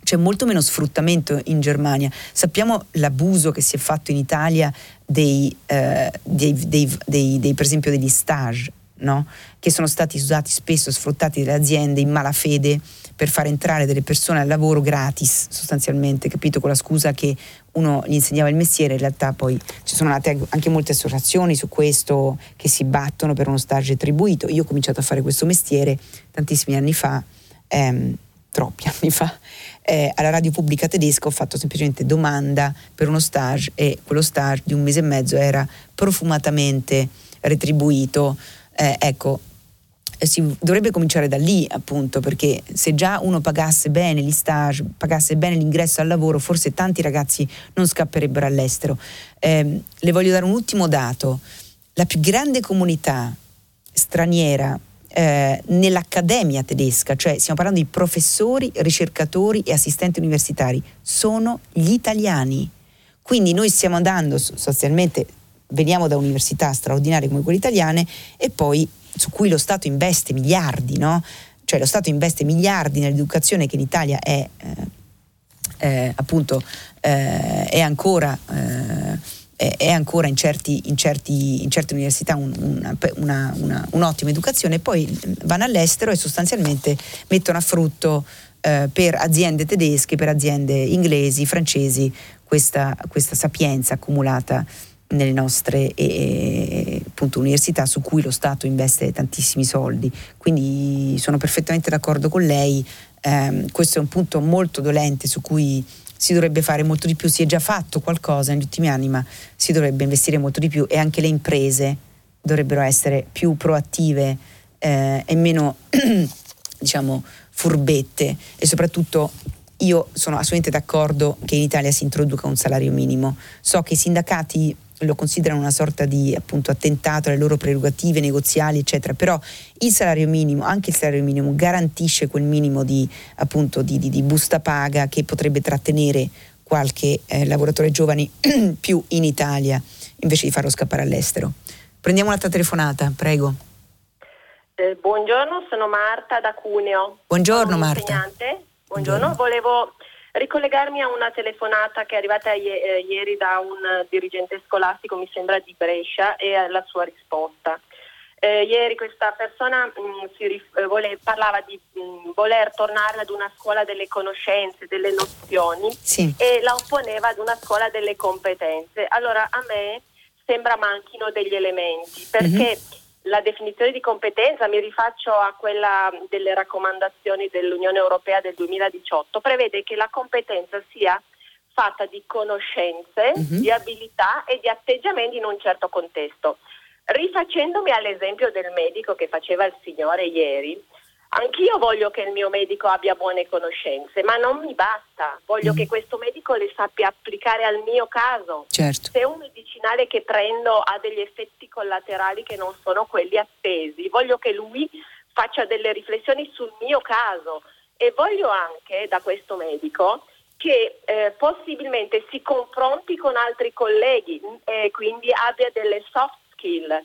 c'è molto meno sfruttamento in Germania. Sappiamo l'abuso che si è fatto in Italia dei, eh, dei, dei, dei per esempio degli stage, no? che sono stati usati spesso, sfruttati dalle aziende in malafede per far entrare delle persone al lavoro gratis, sostanzialmente, capito? Con la scusa che uno gli insegnava il mestiere, in realtà poi ci sono nate anche molte associazioni su questo che si battono per uno stage attribuito. Io ho cominciato a fare questo mestiere tantissimi anni fa, ehm, troppi anni fa, eh, alla radio pubblica tedesca ho fatto semplicemente domanda per uno stage e quello stage di un mese e mezzo era profumatamente retribuito. Eh, ecco, si dovrebbe cominciare da lì appunto perché se già uno pagasse bene gli stage, pagasse bene l'ingresso al lavoro, forse tanti ragazzi non scapperebbero all'estero. Eh, le voglio dare un ultimo dato. La più grande comunità straniera eh, nell'accademia tedesca, cioè stiamo parlando di professori, ricercatori e assistenti universitari, sono gli italiani. Quindi noi stiamo andando sostanzialmente, veniamo da università straordinarie come quelle italiane e poi su cui lo Stato investe miliardi, no? Cioè lo Stato investe miliardi nell'educazione che in Italia è eh, eh, appunto eh, è ancora eh, è ancora in, certi, in, certi, in certe università un, una, una, una, un'ottima educazione, poi vanno all'estero e sostanzialmente mettono a frutto eh, per aziende tedesche, per aziende inglesi, francesi, questa, questa sapienza accumulata nelle nostre eh, appunto, università su cui lo Stato investe tantissimi soldi. Quindi sono perfettamente d'accordo con lei, eh, questo è un punto molto dolente su cui si dovrebbe fare molto di più, si è già fatto qualcosa negli ultimi anni, ma si dovrebbe investire molto di più e anche le imprese dovrebbero essere più proattive eh, e meno, diciamo, furbette e soprattutto io sono assolutamente d'accordo che in Italia si introduca un salario minimo. So che i sindacati lo considerano una sorta di appunto, attentato alle loro prerogative negoziali, eccetera, però il salario minimo, anche il salario minimo, garantisce quel minimo di, appunto, di, di, di busta paga che potrebbe trattenere qualche eh, lavoratore giovane più in Italia invece di farlo scappare all'estero. Prendiamo un'altra telefonata, prego. Eh, buongiorno, sono Marta da Cuneo. Buongiorno Marta. Buongiorno. Buongiorno, volevo ricollegarmi a una telefonata che è arrivata ie- eh, ieri da un dirigente scolastico, mi sembra di Brescia, e alla sua risposta. Eh, ieri questa persona mh, mm, rif- eh, vole- parlava di mh, mm, voler tornare ad una scuola delle conoscenze, delle nozioni sì. e la opponeva ad una scuola delle competenze. Allora a me sembra manchino degli elementi perché mm-hmm la definizione di competenza, mi rifaccio a quella delle raccomandazioni dell'Unione Europea del 2018, prevede che la competenza sia fatta di conoscenze, uh-huh. di abilità e di atteggiamenti in un certo contesto. Rifacendomi all'esempio del medico che faceva il signore ieri, Anch'io voglio che il mio medico abbia buone conoscenze, ma non mi basta. Voglio mm. che questo medico le sappia applicare al mio caso. Certo. Se un medicinale che prendo ha degli effetti collaterali che non sono quelli attesi, voglio che lui faccia delle riflessioni sul mio caso e voglio anche da questo medico che eh, possibilmente si confronti con altri colleghi e quindi abbia delle soft skill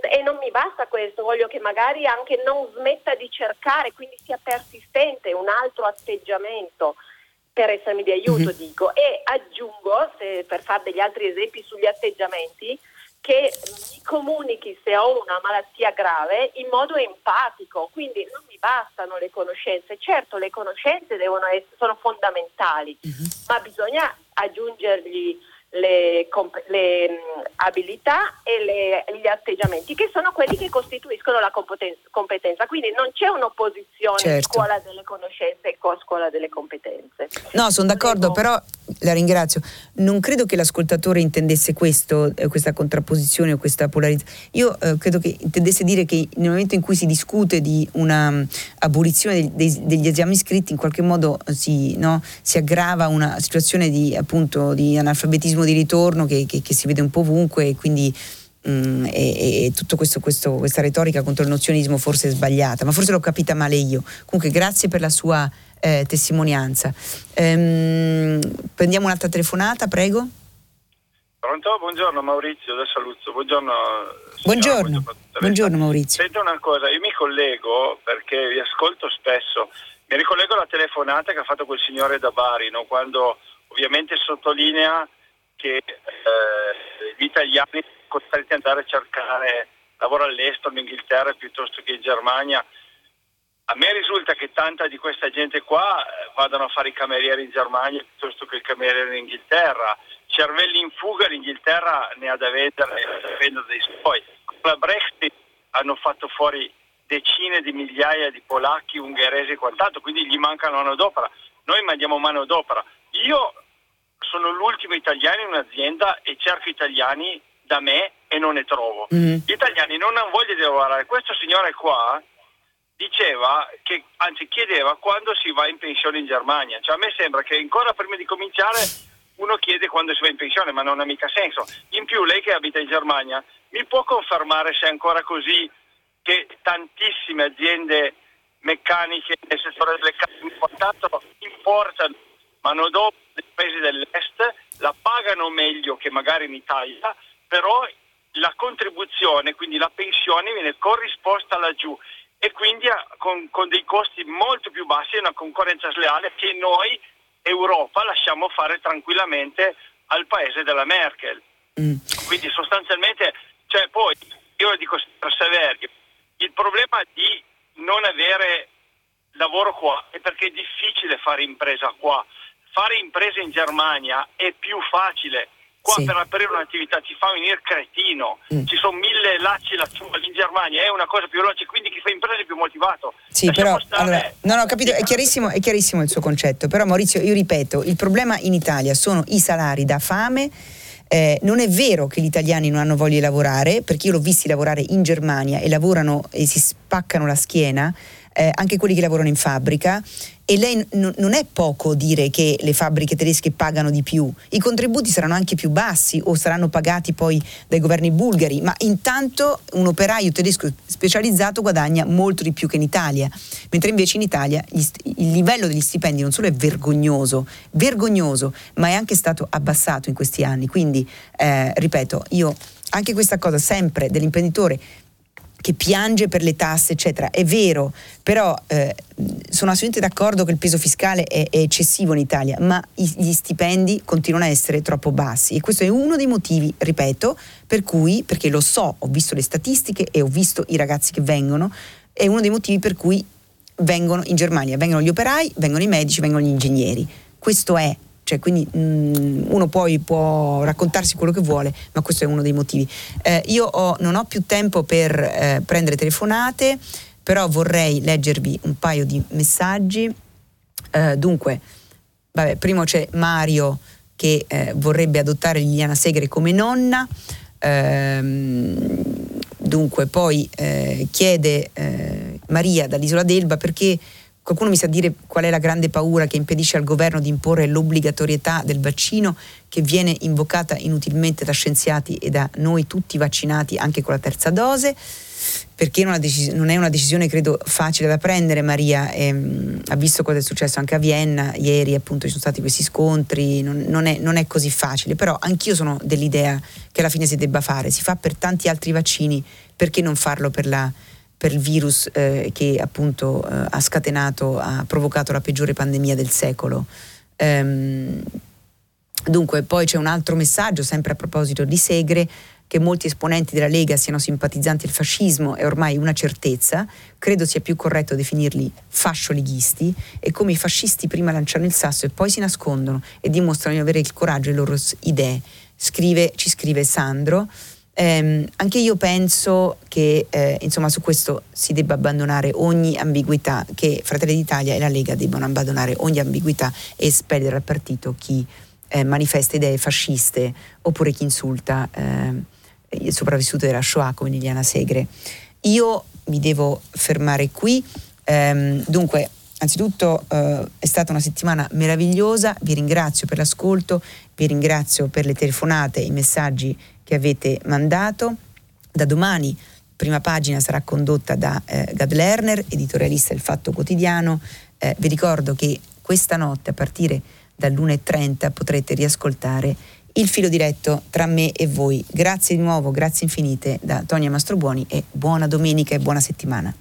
e non mi basta questo, voglio che magari anche non smetta di cercare, quindi sia persistente un altro atteggiamento per essermi di aiuto, mm-hmm. dico. E aggiungo, se, per fare degli altri esempi sugli atteggiamenti, che mi comunichi se ho una malattia grave in modo empatico, quindi non mi bastano le conoscenze, certo le conoscenze essere, sono fondamentali, mm-hmm. ma bisogna aggiungergli le, le mh, abilità e le, gli atteggiamenti, che sono quelli che costituiscono la competenza. Quindi non c'è un'opposizione certo. scuola delle conoscenze e scuola delle competenze. No, sono d'accordo, Devo... però la ringrazio. Non credo che l'ascoltatore intendesse questo, eh, questa contrapposizione o questa polarizzazione. Io eh, credo che intendesse dire che nel momento in cui si discute di una abolizione dei, dei, degli esami scritti, in qualche modo eh, si, no, si aggrava una situazione di, appunto, di analfabetismo di ritorno che, che, che si vede un po' ovunque e quindi Mm, e, e tutta questa retorica contro il nozionismo forse è sbagliata, ma forse l'ho capita male io. Comunque grazie per la sua eh, testimonianza. Ehm, prendiamo un'altra telefonata, prego. Pronto? Buongiorno Maurizio da Saluzzo. Buongiorno. Buongiorno. Buongiorno, buongiorno Maurizio. Sento una cosa, io mi collego perché vi ascolto spesso, mi ricollego alla telefonata che ha fatto quel signore da Bari, no? quando ovviamente sottolinea che eh, gli italiani costretti ad andare a cercare lavoro all'estero in Inghilterra piuttosto che in Germania a me risulta che tanta di questa gente qua eh, vadano a fare i camerieri in Germania piuttosto che il cameriere in Inghilterra. Cervelli in fuga l'Inghilterra ne ha da vendere, da vendere dei suoi. Con la Brexit hanno fatto fuori decine di migliaia di polacchi, ungheresi e quant'altro, quindi gli mancano manodopera. Noi mandiamo manodopera. Io sono l'ultimo italiano in un'azienda e cerco italiani da me e non ne trovo. Mm. Gli italiani non hanno voglia di lavorare. Questo signore qua diceva che, anzi chiedeva quando si va in pensione in Germania. Cioè a me sembra che ancora prima di cominciare uno chiede quando si va in pensione, ma non ha mica senso. In più lei che abita in Germania mi può confermare se è ancora così che tantissime aziende meccaniche nel settore delle case importano manodopera dei paesi dell'est, la pagano meglio che magari in Italia, però la contribuzione, quindi la pensione viene corrisposta laggiù e quindi con, con dei costi molto più bassi e una concorrenza sleale che noi, Europa, lasciamo fare tranquillamente al paese della Merkel. Mm. Quindi sostanzialmente, cioè poi io lo dico per Severi, il problema di non avere lavoro qua è perché è difficile fare impresa qua. Fare impresa in Germania è più facile Qua sì. per aprire un'attività ti fa venire cretino, mm. ci sono mille lacci lassù in Germania, è una cosa più veloce, quindi chi fa impresa è più motivato. Sì, Lasciamo però allora, no, no, ho capito, è chiarissimo, è chiarissimo il suo concetto, però Maurizio, io ripeto, il problema in Italia sono i salari da fame. Eh, non è vero che gli italiani non hanno voglia di lavorare, perché io l'ho visti lavorare in Germania e lavorano e si spaccano la schiena eh, anche quelli che lavorano in fabbrica e lei n- non è poco dire che le fabbriche tedesche pagano di più, i contributi saranno anche più bassi o saranno pagati poi dai governi bulgari, ma intanto un operaio tedesco specializzato guadagna molto di più che in Italia, mentre invece in Italia st- il livello degli stipendi non solo è vergognoso, vergognoso, ma è anche stato abbassato in questi anni. Quindi, eh, ripeto, io anche questa cosa sempre dell'imprenditore che piange per le tasse, eccetera. È vero, però eh, sono assolutamente d'accordo che il peso fiscale è, è eccessivo in Italia, ma i, gli stipendi continuano a essere troppo bassi e questo è uno dei motivi, ripeto, per cui, perché lo so, ho visto le statistiche e ho visto i ragazzi che vengono, è uno dei motivi per cui vengono in Germania, vengono gli operai, vengono i medici, vengono gli ingegneri. Questo è cioè, quindi mh, mm, uno poi può raccontarsi quello che vuole, ma questo è uno dei motivi. Eh, io ho, non ho più tempo per eh, prendere telefonate, però vorrei leggervi un paio di messaggi. Eh, dunque, vabbè, primo c'è Mario che eh, vorrebbe adottare Liliana Segre come nonna. Ehm, dunque, poi eh, chiede eh, Maria dall'isola d'Elba perché Qualcuno mi sa dire qual è la grande paura che impedisce al governo di imporre l'obbligatorietà del vaccino che viene invocata inutilmente da scienziati e da noi tutti vaccinati anche con la terza dose? Perché non è una decisione credo facile da prendere Maria, ehm, ha visto cosa è successo anche a Vienna, ieri appunto ci sono stati questi scontri, non, non, è, non è così facile, però anch'io sono dell'idea che alla fine si debba fare, si fa per tanti altri vaccini, perché non farlo per la per il virus eh, che appunto eh, ha scatenato, ha provocato la peggiore pandemia del secolo. Ehm, dunque, poi c'è un altro messaggio, sempre a proposito di Segre, che molti esponenti della Lega siano simpatizzanti del fascismo è ormai una certezza, credo sia più corretto definirli fascioleghisti e come i fascisti prima lanciano il sasso e poi si nascondono e dimostrano di avere il coraggio delle loro idee. Scrive, ci scrive Sandro. Eh, anche io penso che eh, insomma, su questo si debba abbandonare ogni ambiguità, che Fratelli d'Italia e la Lega debbano abbandonare ogni ambiguità e espellere dal partito chi eh, manifesta idee fasciste oppure chi insulta eh, il sopravvissuto della Shoah come Liliana Segre. Io mi devo fermare qui. Ehm, dunque, Anzitutto eh, è stata una settimana meravigliosa, vi ringrazio per l'ascolto, vi ringrazio per le telefonate, i messaggi che avete mandato. Da domani prima pagina sarà condotta da eh, Gad Lerner, editorialista del Fatto Quotidiano. Eh, vi ricordo che questa notte a partire dall'1.30 potrete riascoltare il filo diretto tra me e voi. Grazie di nuovo, grazie infinite da Tonia Mastrobuoni e buona domenica e buona settimana.